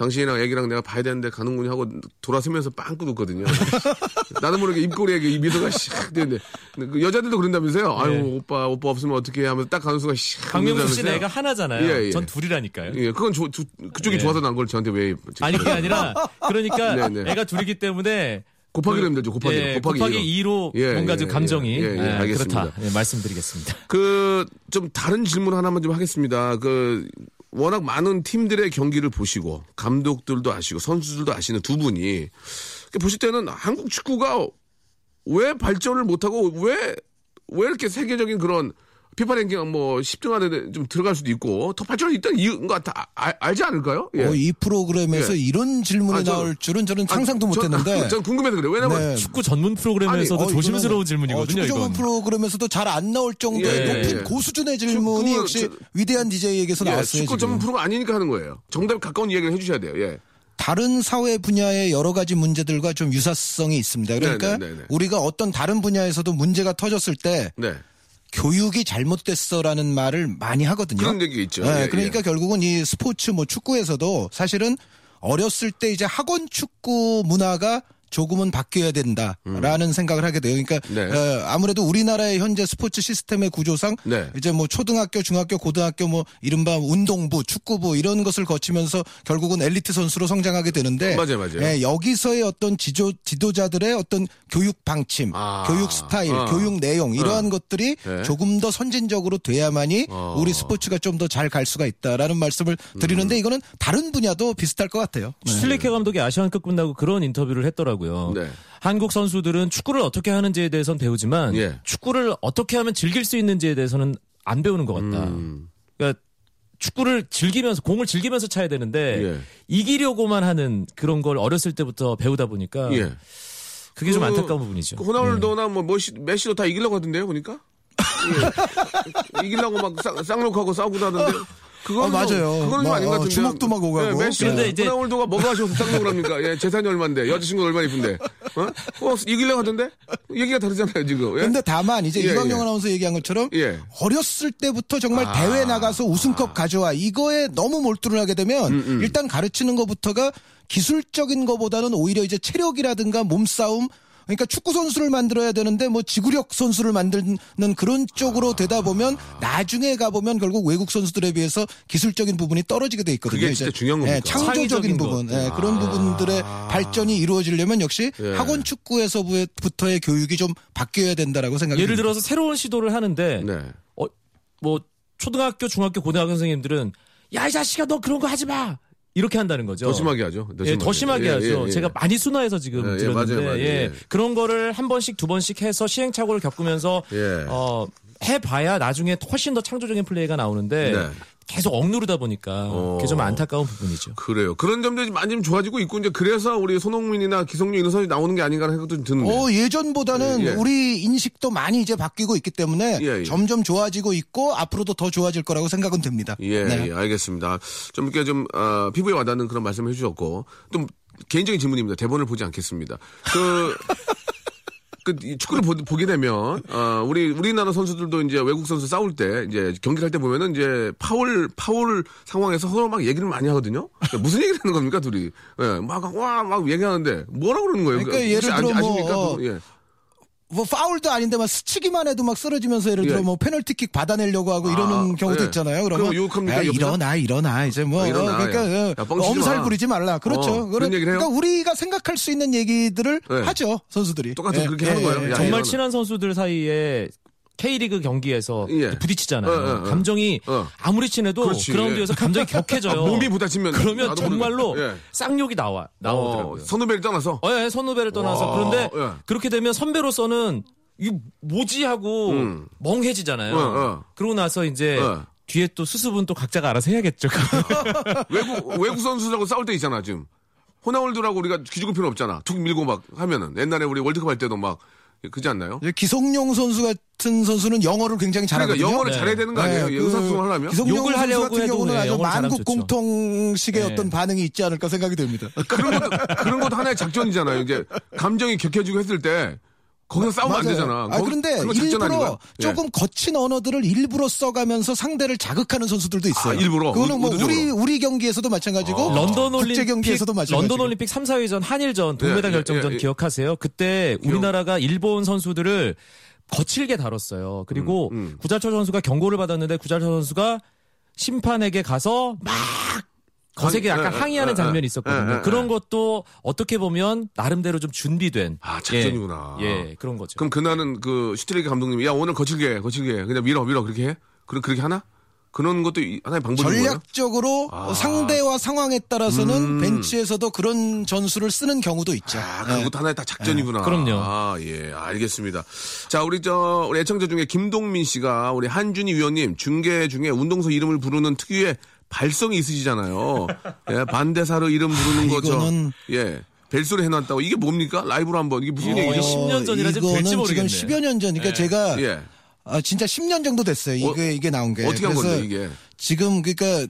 [SPEAKER 2] 당신이랑 애기랑 내가 봐야 되는데 가는군요 하고 돌아서면서 빵꾸 웃거든요. 나는 모르게 입꼬리에 이 미소가 샥 되는데 그 여자들도 그런다면서요. 아유,
[SPEAKER 4] 예.
[SPEAKER 2] 오빠, 오빠 없으면 어떻게 해 하면서 딱 가는 순간 샥.
[SPEAKER 4] 강명수
[SPEAKER 2] 웃는다면서요.
[SPEAKER 4] 애가 하나잖아요.
[SPEAKER 2] 예, 예.
[SPEAKER 4] 전 둘이라니까요.
[SPEAKER 2] 예, 그건 조- 두- 그쪽이
[SPEAKER 4] 예.
[SPEAKER 2] 좋아서 난 걸 저한테 왜.
[SPEAKER 4] 아니 그게 아니라 그러니까
[SPEAKER 2] 네, 네.
[SPEAKER 4] 애가 둘이기 때문에
[SPEAKER 2] 곱하기로 하면 되죠, 곱하기.
[SPEAKER 4] 예,
[SPEAKER 2] 곱하기
[SPEAKER 4] 곱하기,
[SPEAKER 2] 이로.
[SPEAKER 4] 2로
[SPEAKER 2] 예,
[SPEAKER 4] 뭔가
[SPEAKER 2] 예,
[SPEAKER 4] 좀
[SPEAKER 2] 예,
[SPEAKER 4] 감정이
[SPEAKER 2] 예, 예,
[SPEAKER 4] 예,
[SPEAKER 2] 알겠습니다.
[SPEAKER 4] 그렇다 예, 말씀드리겠습니다.
[SPEAKER 2] 그, 좀 다른 질문 하나만 좀 하겠습니다. 그, 워낙 많은 팀들의 경기를 보시고, 감독들도 아시고, 선수들도 아시는 두 분이, 보실 때는 한국 축구가 왜 발전을 못하고, 왜, 왜 이렇게 세계적인 그런 피파 랭킹 뭐 10등 안에 좀 들어갈 수도 있고, 더 발전이 있다는 이유가 다 아- 알지 않을까요? 예.
[SPEAKER 3] 어, 이 프로그램에서
[SPEAKER 2] 예.
[SPEAKER 3] 이런 질문이
[SPEAKER 2] 아, 저-
[SPEAKER 3] 나올 줄은 저는 상상도
[SPEAKER 2] 아, 저-
[SPEAKER 3] 못했는데.
[SPEAKER 2] 전 궁금해서 그래요. 왜냐면,
[SPEAKER 3] 네.
[SPEAKER 4] 축구 전문 프로그램에서도
[SPEAKER 3] 아니, 어,
[SPEAKER 4] 조심스러운
[SPEAKER 3] 이거는,
[SPEAKER 4] 질문이거든요.
[SPEAKER 3] 어, 축구 전문
[SPEAKER 4] 이건.
[SPEAKER 3] 프로그램에서도 잘 안 나올 정도의
[SPEAKER 2] 예,
[SPEAKER 3] 높은
[SPEAKER 2] 예.
[SPEAKER 3] 고수준의 질문이
[SPEAKER 2] 축구,
[SPEAKER 3] 역시
[SPEAKER 2] 저-
[SPEAKER 3] 위대한 DJ에게서
[SPEAKER 2] 예,
[SPEAKER 3] 나왔어요.
[SPEAKER 2] 축구
[SPEAKER 3] 지금.
[SPEAKER 2] 전문 프로가 아니니까 하는 거예요. 정답에 가까운 이야기를 해주셔야 돼요. 예.
[SPEAKER 3] 다른 사회 분야의 여러 가지 문제들과 좀 유사성이 있습니다. 그러니까
[SPEAKER 2] 네, 네, 네, 네.
[SPEAKER 3] 우리가 어떤 다른 분야에서도 문제가 터졌을 때
[SPEAKER 2] 네.
[SPEAKER 3] 교육이 잘못됐어라는 말을 많이 하거든요.
[SPEAKER 2] 그런 얘기가 있죠.
[SPEAKER 3] 네,
[SPEAKER 2] 예,
[SPEAKER 3] 그러니까
[SPEAKER 2] 예.
[SPEAKER 3] 결국은 이 스포츠 뭐 축구에서도 사실은 어렸을 때 이제 학원 축구 문화가 조금은 바뀌어야 된다라는 생각을 하게 돼요. 그러니까
[SPEAKER 2] 음. 네.
[SPEAKER 3] 어, 아무래도 우리나라의 현재 스포츠 시스템의 구조상
[SPEAKER 2] 네.
[SPEAKER 3] 이제 뭐 초등학교, 중학교, 고등학교 뭐 이른바 운동부, 축구부 이런 것을 거치면서 결국은 엘리트 선수로 성장하게 되는데
[SPEAKER 2] 맞아요, 맞아요.
[SPEAKER 3] 예, 여기서의 어떤 지조 지도자들의 어떤 교육 방침,
[SPEAKER 2] 아.
[SPEAKER 3] 교육 스타일,
[SPEAKER 2] 어.
[SPEAKER 3] 교육 내용 이러한 것들이
[SPEAKER 2] 네.
[SPEAKER 3] 조금 더 선진적으로 돼야만이
[SPEAKER 2] 어.
[SPEAKER 3] 우리 스포츠가 좀 더 잘 갈 수가 있다라는 말씀을 드리는데 이거는 다른 분야도 비슷할 것 같아요. 네.
[SPEAKER 4] 슐리케 감독이 아시안컵 끝나고 그런 인터뷰를 했더라고요.
[SPEAKER 2] 네.
[SPEAKER 4] 한국 선수들은 축구를 어떻게 하는지에 대해서는 배우지만
[SPEAKER 2] 예.
[SPEAKER 4] 축구를 어떻게 하면 즐길 수 있는지에 대해서는 안 배우는 것 같다.
[SPEAKER 2] 음.
[SPEAKER 4] 그러니까 축구를 즐기면서 공을 즐기면서 차야 되는데
[SPEAKER 2] 예.
[SPEAKER 4] 이기려고만 하는 그런 걸 어렸을 때부터 배우다 보니까
[SPEAKER 2] 예.
[SPEAKER 4] 그게 좀
[SPEAKER 2] 그-
[SPEAKER 4] 안타까운 부분이죠.
[SPEAKER 2] 그 호날두나 뭐 메시, 메시도 다 이기려고 하던데요, 보니까? 예. 이기려고 막 쌍, 쌍욕하고 싸우고도 하던데. 그거는
[SPEAKER 3] 어, 맞아요.
[SPEAKER 2] 좀, 그거는 좀
[SPEAKER 3] 뭐,
[SPEAKER 2] 아닌 것
[SPEAKER 3] 어,
[SPEAKER 2] 같은데.
[SPEAKER 3] 주먹도 막 오가고.
[SPEAKER 2] 메시,
[SPEAKER 4] 그런데 이제-
[SPEAKER 2] 호날두가 뭐가 아쉬워서 쌍욕을 합니까? 예, 재산이 얼마인데, 여자친구 얼마나 이쁜데. 어? 어, 이기려고 하던데? 얘기가 다르잖아요, 지금. 예?
[SPEAKER 3] 근데 다만 이제
[SPEAKER 2] 예,
[SPEAKER 3] 이광용
[SPEAKER 2] 예.
[SPEAKER 3] 아나운서 얘기한 것처럼
[SPEAKER 2] 예.
[SPEAKER 3] 어렸을 때부터 정말
[SPEAKER 2] 아.
[SPEAKER 3] 대회 나가서 우승컵 가져와 이거에 너무 몰두를 하게 되면
[SPEAKER 2] 음,
[SPEAKER 3] 일단 가르치는 것부터가 기술적인 것보다는 오히려 이제 체력이라든가 몸싸움 그러니까 축구 선수를 만들어야 되는데 뭐 지구력 선수를 만드는 그런 쪽으로 되다 보면 나중에 가 보면 결국 외국 선수들에 비해서 기술적인 부분이 떨어지게 돼 있거든요.
[SPEAKER 2] 그게 진짜
[SPEAKER 3] 이제.
[SPEAKER 2] 중요한
[SPEAKER 3] 예,
[SPEAKER 2] 겁니까?
[SPEAKER 3] 창조적인 부분
[SPEAKER 4] 것.
[SPEAKER 3] 예, 그런 부분들의 발전이 이루어지려면 역시
[SPEAKER 2] 예.
[SPEAKER 3] 학원 축구에서부터의 교육이 좀 바뀌어야 된다라고 생각이
[SPEAKER 4] 예를. 들어서 새로운 시도를 하는데
[SPEAKER 2] 네.
[SPEAKER 4] 어, 뭐 초등학교, 중학교, 고등학교 선생님들은 야 이 자식아 너 그런 거 하지 마 이렇게 한다는 거죠.
[SPEAKER 2] 더 심하게 하죠. 더
[SPEAKER 4] 예, 더 심하게
[SPEAKER 2] 예,
[SPEAKER 4] 하죠.
[SPEAKER 2] 예, 예.
[SPEAKER 4] 제가 많이 순화해서 지금
[SPEAKER 2] 예, 예,
[SPEAKER 4] 들었는데
[SPEAKER 2] 맞아요, 맞아요.
[SPEAKER 4] 예,
[SPEAKER 2] 예.
[SPEAKER 4] 그런 거를 한 번씩 두 번씩 해서 시행착오를 겪으면서
[SPEAKER 2] 예.
[SPEAKER 4] 어, 해봐야 나중에 훨씬 더 창조적인 플레이가 나오는데
[SPEAKER 2] 네.
[SPEAKER 4] 계속 억누르다 보니까
[SPEAKER 2] 어.
[SPEAKER 4] 그게 좀 안타까운 부분이죠.
[SPEAKER 2] 그래요. 그런 점들이 많이 좀 좋아지고 있고 이제 그래서 우리 손흥민이나 기성용 이런 선수 나오는 게 아닌가 하는 생각도 좀 드는데.
[SPEAKER 3] 어, 예전보다는
[SPEAKER 2] 예, 예.
[SPEAKER 3] 우리 인식도 많이 이제 바뀌고 있기 때문에
[SPEAKER 2] 예, 예.
[SPEAKER 3] 점점 좋아지고 있고 앞으로도 더 좋아질 거라고 생각은 듭니다.
[SPEAKER 2] 예,
[SPEAKER 3] 네.
[SPEAKER 2] 예, 알겠습니다. 좀 이렇게 좀 어, 피부에 와닿는 그런 말씀을 해주셨고 좀 개인적인 질문입니다. 대본을 보지 않겠습니다. 그. 그, 이 축구를 보, 보게 되면, 어, 우리, 우리나라 선수들도 이제 외국 선수 싸울 때, 이제 경기를 할 때 보면은 이제 파울, 파울 상황에서 서로 막 얘기를 많이 하거든요? 그러니까 무슨 얘기를 하는 겁니까, 둘이? 예, 막, 와, 막 얘기하는데, 뭐라 그러는 거예요?
[SPEAKER 3] 그러니까
[SPEAKER 2] 혹시
[SPEAKER 3] 예를 들어
[SPEAKER 2] 아,
[SPEAKER 3] 뭐,
[SPEAKER 2] 아십니까?
[SPEAKER 3] 어,
[SPEAKER 2] 그, 예.
[SPEAKER 3] 뭐 파울도 아닌데 막 스치기만 해도 막 쓰러지면서 예를 들어
[SPEAKER 2] 예.
[SPEAKER 3] 뭐 페널티킥 받아내려고 하고
[SPEAKER 2] 아,
[SPEAKER 3] 이러는 경우도
[SPEAKER 2] 예.
[SPEAKER 3] 있잖아요. 그러면 야,
[SPEAKER 2] 옆에서?
[SPEAKER 3] 일어나 일어나 이제 뭐
[SPEAKER 2] 어, 일어나,
[SPEAKER 3] 그러니까
[SPEAKER 2] 야.
[SPEAKER 3] 어,
[SPEAKER 2] 야, 뻥치지
[SPEAKER 3] 엄살
[SPEAKER 2] 마.
[SPEAKER 3] 부리지 말라. 그렇죠.
[SPEAKER 2] 어, 그런 얘기를 해요?
[SPEAKER 3] 그러니까 우리가 생각할 수 있는 얘기들을
[SPEAKER 2] 예.
[SPEAKER 3] 하죠 선수들이.
[SPEAKER 2] 똑같은
[SPEAKER 3] 예,
[SPEAKER 2] 그렇게
[SPEAKER 3] 예,
[SPEAKER 2] 하는 거예요?
[SPEAKER 3] 예.
[SPEAKER 2] 야,
[SPEAKER 4] 정말
[SPEAKER 2] 이거는.
[SPEAKER 4] 친한 선수들 사이에 K리그 경기에서
[SPEAKER 2] 예.
[SPEAKER 4] 부딪히잖아요.
[SPEAKER 2] 어, 어, 어.
[SPEAKER 4] 감정이
[SPEAKER 2] 어.
[SPEAKER 4] 아무리 친해도
[SPEAKER 2] 그렇지,
[SPEAKER 4] 그라운드에서
[SPEAKER 2] 예.
[SPEAKER 4] 감정이 격해져요.
[SPEAKER 2] 아, 몸이 부딪히면
[SPEAKER 4] 그러면 정말로.
[SPEAKER 2] 예.
[SPEAKER 4] 쌍욕이 나와 나오더라고요.
[SPEAKER 2] 어, 선후배를 떠나서.
[SPEAKER 4] 어, 예, 선후배를 떠나서
[SPEAKER 2] 와,
[SPEAKER 4] 그런데
[SPEAKER 2] 예.
[SPEAKER 4] 그렇게 되면 선배로서는 이 뭐지 하고
[SPEAKER 2] 음.
[SPEAKER 4] 멍해지잖아요.
[SPEAKER 2] 어, 어.
[SPEAKER 4] 그러고 나서 이제
[SPEAKER 2] 어.
[SPEAKER 4] 뒤에 또 수습은 또 각자가 알아서 해야겠죠.
[SPEAKER 2] 외국 외국 선수들하고 싸울 때 있잖아 지금 호나울두라고 우리가 기죽을 필요 없잖아 툭 밀고 막 하면은 옛날에 우리 월드컵 할 때도 막 그지 않나요?
[SPEAKER 3] 기성용 선수 같은 선수는 영어를 굉장히
[SPEAKER 2] 그러니까
[SPEAKER 3] 잘하거든요.
[SPEAKER 2] 영어를
[SPEAKER 4] 네.
[SPEAKER 2] 잘해야 되는 거 아니에요?
[SPEAKER 3] 네,
[SPEAKER 2] 예, 의사소통을 하려면
[SPEAKER 3] 기성용
[SPEAKER 4] 욕을
[SPEAKER 3] 선수
[SPEAKER 4] 하려고
[SPEAKER 3] 같은 경우는
[SPEAKER 4] 네,
[SPEAKER 3] 아주 만국. 공통식의
[SPEAKER 4] 네.
[SPEAKER 3] 어떤 반응이 있지 않을까 생각이 듭니다.
[SPEAKER 2] 그런 것도 그런 것도 하나의 작전이잖아요. 이제 감정이 격해지고 했을 때 거기서 싸우면 안
[SPEAKER 3] 맞아요.
[SPEAKER 2] 되잖아.
[SPEAKER 3] 아,
[SPEAKER 2] 거기-
[SPEAKER 3] 그런데 일부러?
[SPEAKER 2] 예.
[SPEAKER 3] 조금 거친 언어들을 일부러 써가면서 상대를 자극하는 선수들도 있어요.
[SPEAKER 2] 아, 일부러?
[SPEAKER 3] 그거는 뭐? 우리 우리 경기에서도 마찬가지고
[SPEAKER 4] 런던
[SPEAKER 3] 국제
[SPEAKER 4] 올림픽
[SPEAKER 3] 경기에서도 마찬가지고.
[SPEAKER 4] 런던 올림픽 3, 4위전 한일전 동메달
[SPEAKER 2] 예, 예,
[SPEAKER 4] 결정전
[SPEAKER 2] 예, 예.
[SPEAKER 4] 기억하세요? 그때 우리나라가 일본 선수들을 거칠게 다뤘어요. 그리고
[SPEAKER 2] 음, 음.
[SPEAKER 4] 구자철 선수가 경고를 받았는데 구자철 선수가 심판에게 가서 막 거세게
[SPEAKER 2] 항-
[SPEAKER 4] 약간
[SPEAKER 2] 예,
[SPEAKER 4] 항의하는
[SPEAKER 2] 예,
[SPEAKER 4] 장면이
[SPEAKER 2] 예,
[SPEAKER 4] 있었거든요.
[SPEAKER 2] 예, 예,
[SPEAKER 4] 그런
[SPEAKER 2] 예.
[SPEAKER 4] 것도 어떻게 보면 나름대로 좀 준비된
[SPEAKER 2] 아, 작전이구나.
[SPEAKER 4] 예, 예, 그런 거죠.
[SPEAKER 2] 그럼 그날은 그 슈트레기 감독님이 야 오늘 거칠게 해, 거칠게 해. 그냥 밀어 밀어 그렇게 해? 그럼 그렇게 하나? 그런 것도 이- 하나의 방법인 거예요?
[SPEAKER 3] 전략적으로
[SPEAKER 2] 아.
[SPEAKER 3] 상대와 상황에 따라서는
[SPEAKER 2] 음.
[SPEAKER 3] 벤치에서도 그런 전술을 쓰는 경우도 있죠.
[SPEAKER 2] 아,
[SPEAKER 3] 네.
[SPEAKER 2] 그것도 하나의 딱 작전이구나.
[SPEAKER 4] 그럼요.
[SPEAKER 2] 아, 예, 알겠습니다. 자, 우리 저, 우리 애청자 중에 김동민 씨가 우리 한준희 위원님 중계 중에 운동소 이름을 부르는 특유의 발성이 있으시잖아요. 예, 반대사로 이름 부르는 거, 저,
[SPEAKER 3] 이거는-
[SPEAKER 2] 예, 벨소리 해놨다고. 이게 뭡니까? 라이브로 한번. 이게 무슨
[SPEAKER 4] 어,
[SPEAKER 2] 얘기죠?
[SPEAKER 4] 이게 10년 전이라 좀 될지 모르겠네.
[SPEAKER 3] 지금 10여 년 전이니까 제가
[SPEAKER 2] 예.
[SPEAKER 3] 아, 진짜 10년 정도 됐어요. 이게
[SPEAKER 2] 어,
[SPEAKER 3] 이게 나온 게.
[SPEAKER 2] 어떻게 한 건데, 이게?
[SPEAKER 3] 지금 그러니까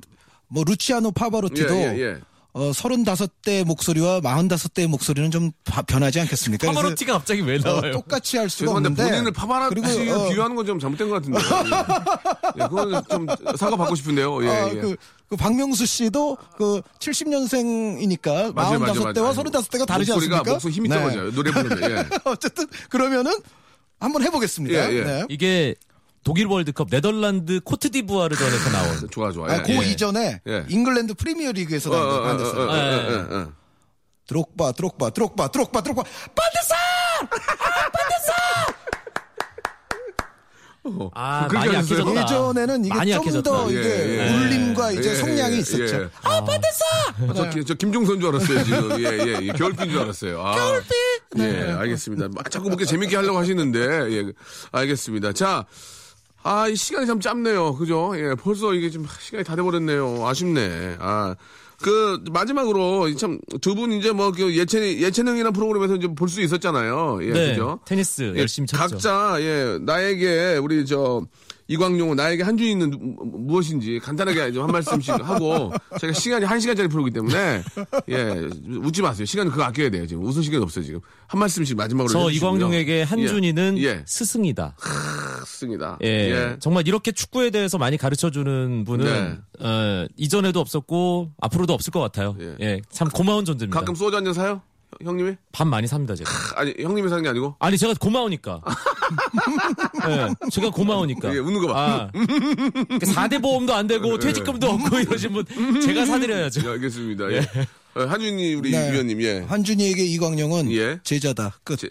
[SPEAKER 3] 뭐 루치아노 파바로티도
[SPEAKER 2] 예, 예, 예.
[SPEAKER 3] 어, 35대 목소리와 45대의 목소리는 좀 바- 변하지 않겠습니까?
[SPEAKER 4] 파바로티가 갑자기 왜
[SPEAKER 3] 어,
[SPEAKER 4] 나와요?
[SPEAKER 3] 똑같이 할 수가 없는데
[SPEAKER 2] 본인을
[SPEAKER 3] 그리고, 어,
[SPEAKER 2] 비유하는 건 좀 잘못된 것 같은데. 예. 예, 그건 좀 사과 받고 싶은데요. 예,
[SPEAKER 3] 아,
[SPEAKER 2] 예.
[SPEAKER 3] 그, 그 박명수 씨도 그 70년생이니까
[SPEAKER 2] 맞아요, 맞아요,
[SPEAKER 3] 45대와
[SPEAKER 2] 맞아요.
[SPEAKER 3] 35대가 다르지
[SPEAKER 2] 목소리가,
[SPEAKER 3] 않습니까?
[SPEAKER 2] 목소리 힘이
[SPEAKER 3] 네.
[SPEAKER 2] 떨어져요. 노래 부르면. 예.
[SPEAKER 3] 어쨌든 그러면은 한번 해보겠습니다.
[SPEAKER 2] 예, 예.
[SPEAKER 3] 네.
[SPEAKER 4] 이게 독일 월드컵 네덜란드 코트디부아르전에서 나온
[SPEAKER 2] 좋아, 좋아.
[SPEAKER 3] 아,
[SPEAKER 2] 예.
[SPEAKER 3] 그
[SPEAKER 2] 예.
[SPEAKER 3] 이전에
[SPEAKER 2] 예.
[SPEAKER 3] 잉글랜드 프리미어리그에서
[SPEAKER 2] 어, 어,
[SPEAKER 3] 나온
[SPEAKER 2] 어, 어,
[SPEAKER 3] 반데사.
[SPEAKER 2] 어, 어,
[SPEAKER 4] 예.
[SPEAKER 2] 어, 어, 어.
[SPEAKER 3] 드록바, 드록바, 드록바, 드록바, 드록바. 반데사!
[SPEAKER 4] 아,
[SPEAKER 2] 그렇게
[SPEAKER 4] 많이
[SPEAKER 2] 하셨어요?
[SPEAKER 4] 약해졌다.
[SPEAKER 3] 예전에는 이게
[SPEAKER 4] 많이
[SPEAKER 3] 좀. 더 이게
[SPEAKER 2] 예, 예.
[SPEAKER 3] 울림과 이제
[SPEAKER 2] 예,
[SPEAKER 3] 성량이
[SPEAKER 2] 예,
[SPEAKER 3] 있었죠.
[SPEAKER 2] 예.
[SPEAKER 3] 아, 반데사!
[SPEAKER 2] 아, 저, 기- 저 김종선 줄 알았어요, 지금. 예, 예, 예. 겨울비인 줄 알았어요. 아. 겨울비! 예, 알겠습니다. 막 자꾸 그렇게 재밌게 하려고 하시는데, 예, 알겠습니다. 자, 아, 이 시간이 참 짧네요. 그죠? 예, 벌써 이게 좀 시간이 다 돼버렸네요. 아쉽네. 아. 그, 마지막으로, 참, 두 분 이제 뭐, 그 예체능, 예체능이라는 프로그램에서 이제 볼 수 있었잖아요. 예,
[SPEAKER 4] 네,
[SPEAKER 2] 그죠?
[SPEAKER 4] 테니스
[SPEAKER 2] 예,
[SPEAKER 4] 열심히 쳤죠.
[SPEAKER 2] 각자 예 나에게 우리 저 이광용 나에게 한준이는 무- 무엇인지 간단하게 좀 한 말씀씩 하고 저희가 시간이 한 시간짜리 프로기 때문에 예 웃지 마세요 시간 그거 아껴야 돼요 지금 웃을 시간이 없어요 지금 한 말씀씩 마지막으로
[SPEAKER 4] 저
[SPEAKER 2] 해주시고요.
[SPEAKER 4] 이광용에게 한준이는
[SPEAKER 2] 예, 예.
[SPEAKER 4] 스승이다.
[SPEAKER 2] 습니다
[SPEAKER 4] 예,
[SPEAKER 2] 예.
[SPEAKER 4] 정말 이렇게 축구에 대해서 많이 가르쳐 주는 분은
[SPEAKER 2] 네.
[SPEAKER 4] 어, 이전에도 없었고 앞으로도 없을 것 같아요.
[SPEAKER 2] 예.
[SPEAKER 4] 예, 참 고마운 존재입니다.
[SPEAKER 2] 가끔 소주 한 잔 사요 형- 형님이
[SPEAKER 4] 밥 많이 삽니다 제가.
[SPEAKER 2] 아니 형님이 사는 게 아니고
[SPEAKER 4] 아니 제가 고마우니까. 예, 제가 고마우니까.
[SPEAKER 2] 예, 웃는 거 봐.
[SPEAKER 4] 아, 4대 보험도 안 되고 퇴직금도 없고 이러신 분 제가 사드려야죠.
[SPEAKER 2] 예, 알겠습니다 예. 어, 한준이 우리
[SPEAKER 3] 네.
[SPEAKER 2] 위원님, 예.
[SPEAKER 3] 한준이에게 이광용은
[SPEAKER 2] 예.
[SPEAKER 3] 제자다. 끝.
[SPEAKER 2] 제-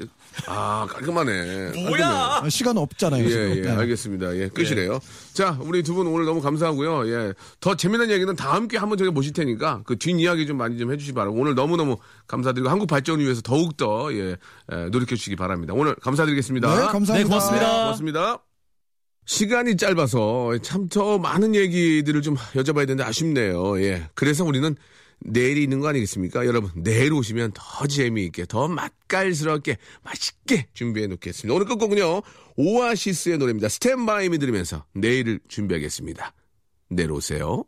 [SPEAKER 2] 아, 깔끔하네.
[SPEAKER 4] 뭐야?
[SPEAKER 3] 아, 시간 없잖아요.
[SPEAKER 2] 예,
[SPEAKER 3] 지금.
[SPEAKER 2] 예,
[SPEAKER 3] 네.
[SPEAKER 2] 알겠습니다. 예, 끝이래요. 자, 우리 두 분 오늘 너무 감사하고요. 예. 더 재미난 얘기는 다음 함께 한번 저희가 모실 테니까 그 뒷이야기 좀 많이 좀 해주시기 바라고 오늘 너무너무 감사드리고 한국 발전을 위해서 더욱더 예, 예, 노력해 주시기 바랍니다. 오늘 감사드리겠습니다.
[SPEAKER 3] 네, 감사합니다.
[SPEAKER 4] 네, 고맙습니다.
[SPEAKER 2] 고맙습니다. 시간이 짧아서 참 더 많은 얘기들을 좀 여쭤봐야 되는데 아쉽네요. 예. 그래서 우리는 내일이 있는 거 아니겠습니까? 여러분, 내일 오시면 더 재미있게, 더 맛깔스럽게, 맛있게 준비해 놓겠습니다. 오늘 끝곡은요, 오아시스의 노래입니다. 스탠바이 미 들으면서 내일을 준비하겠습니다. 내일 오세요.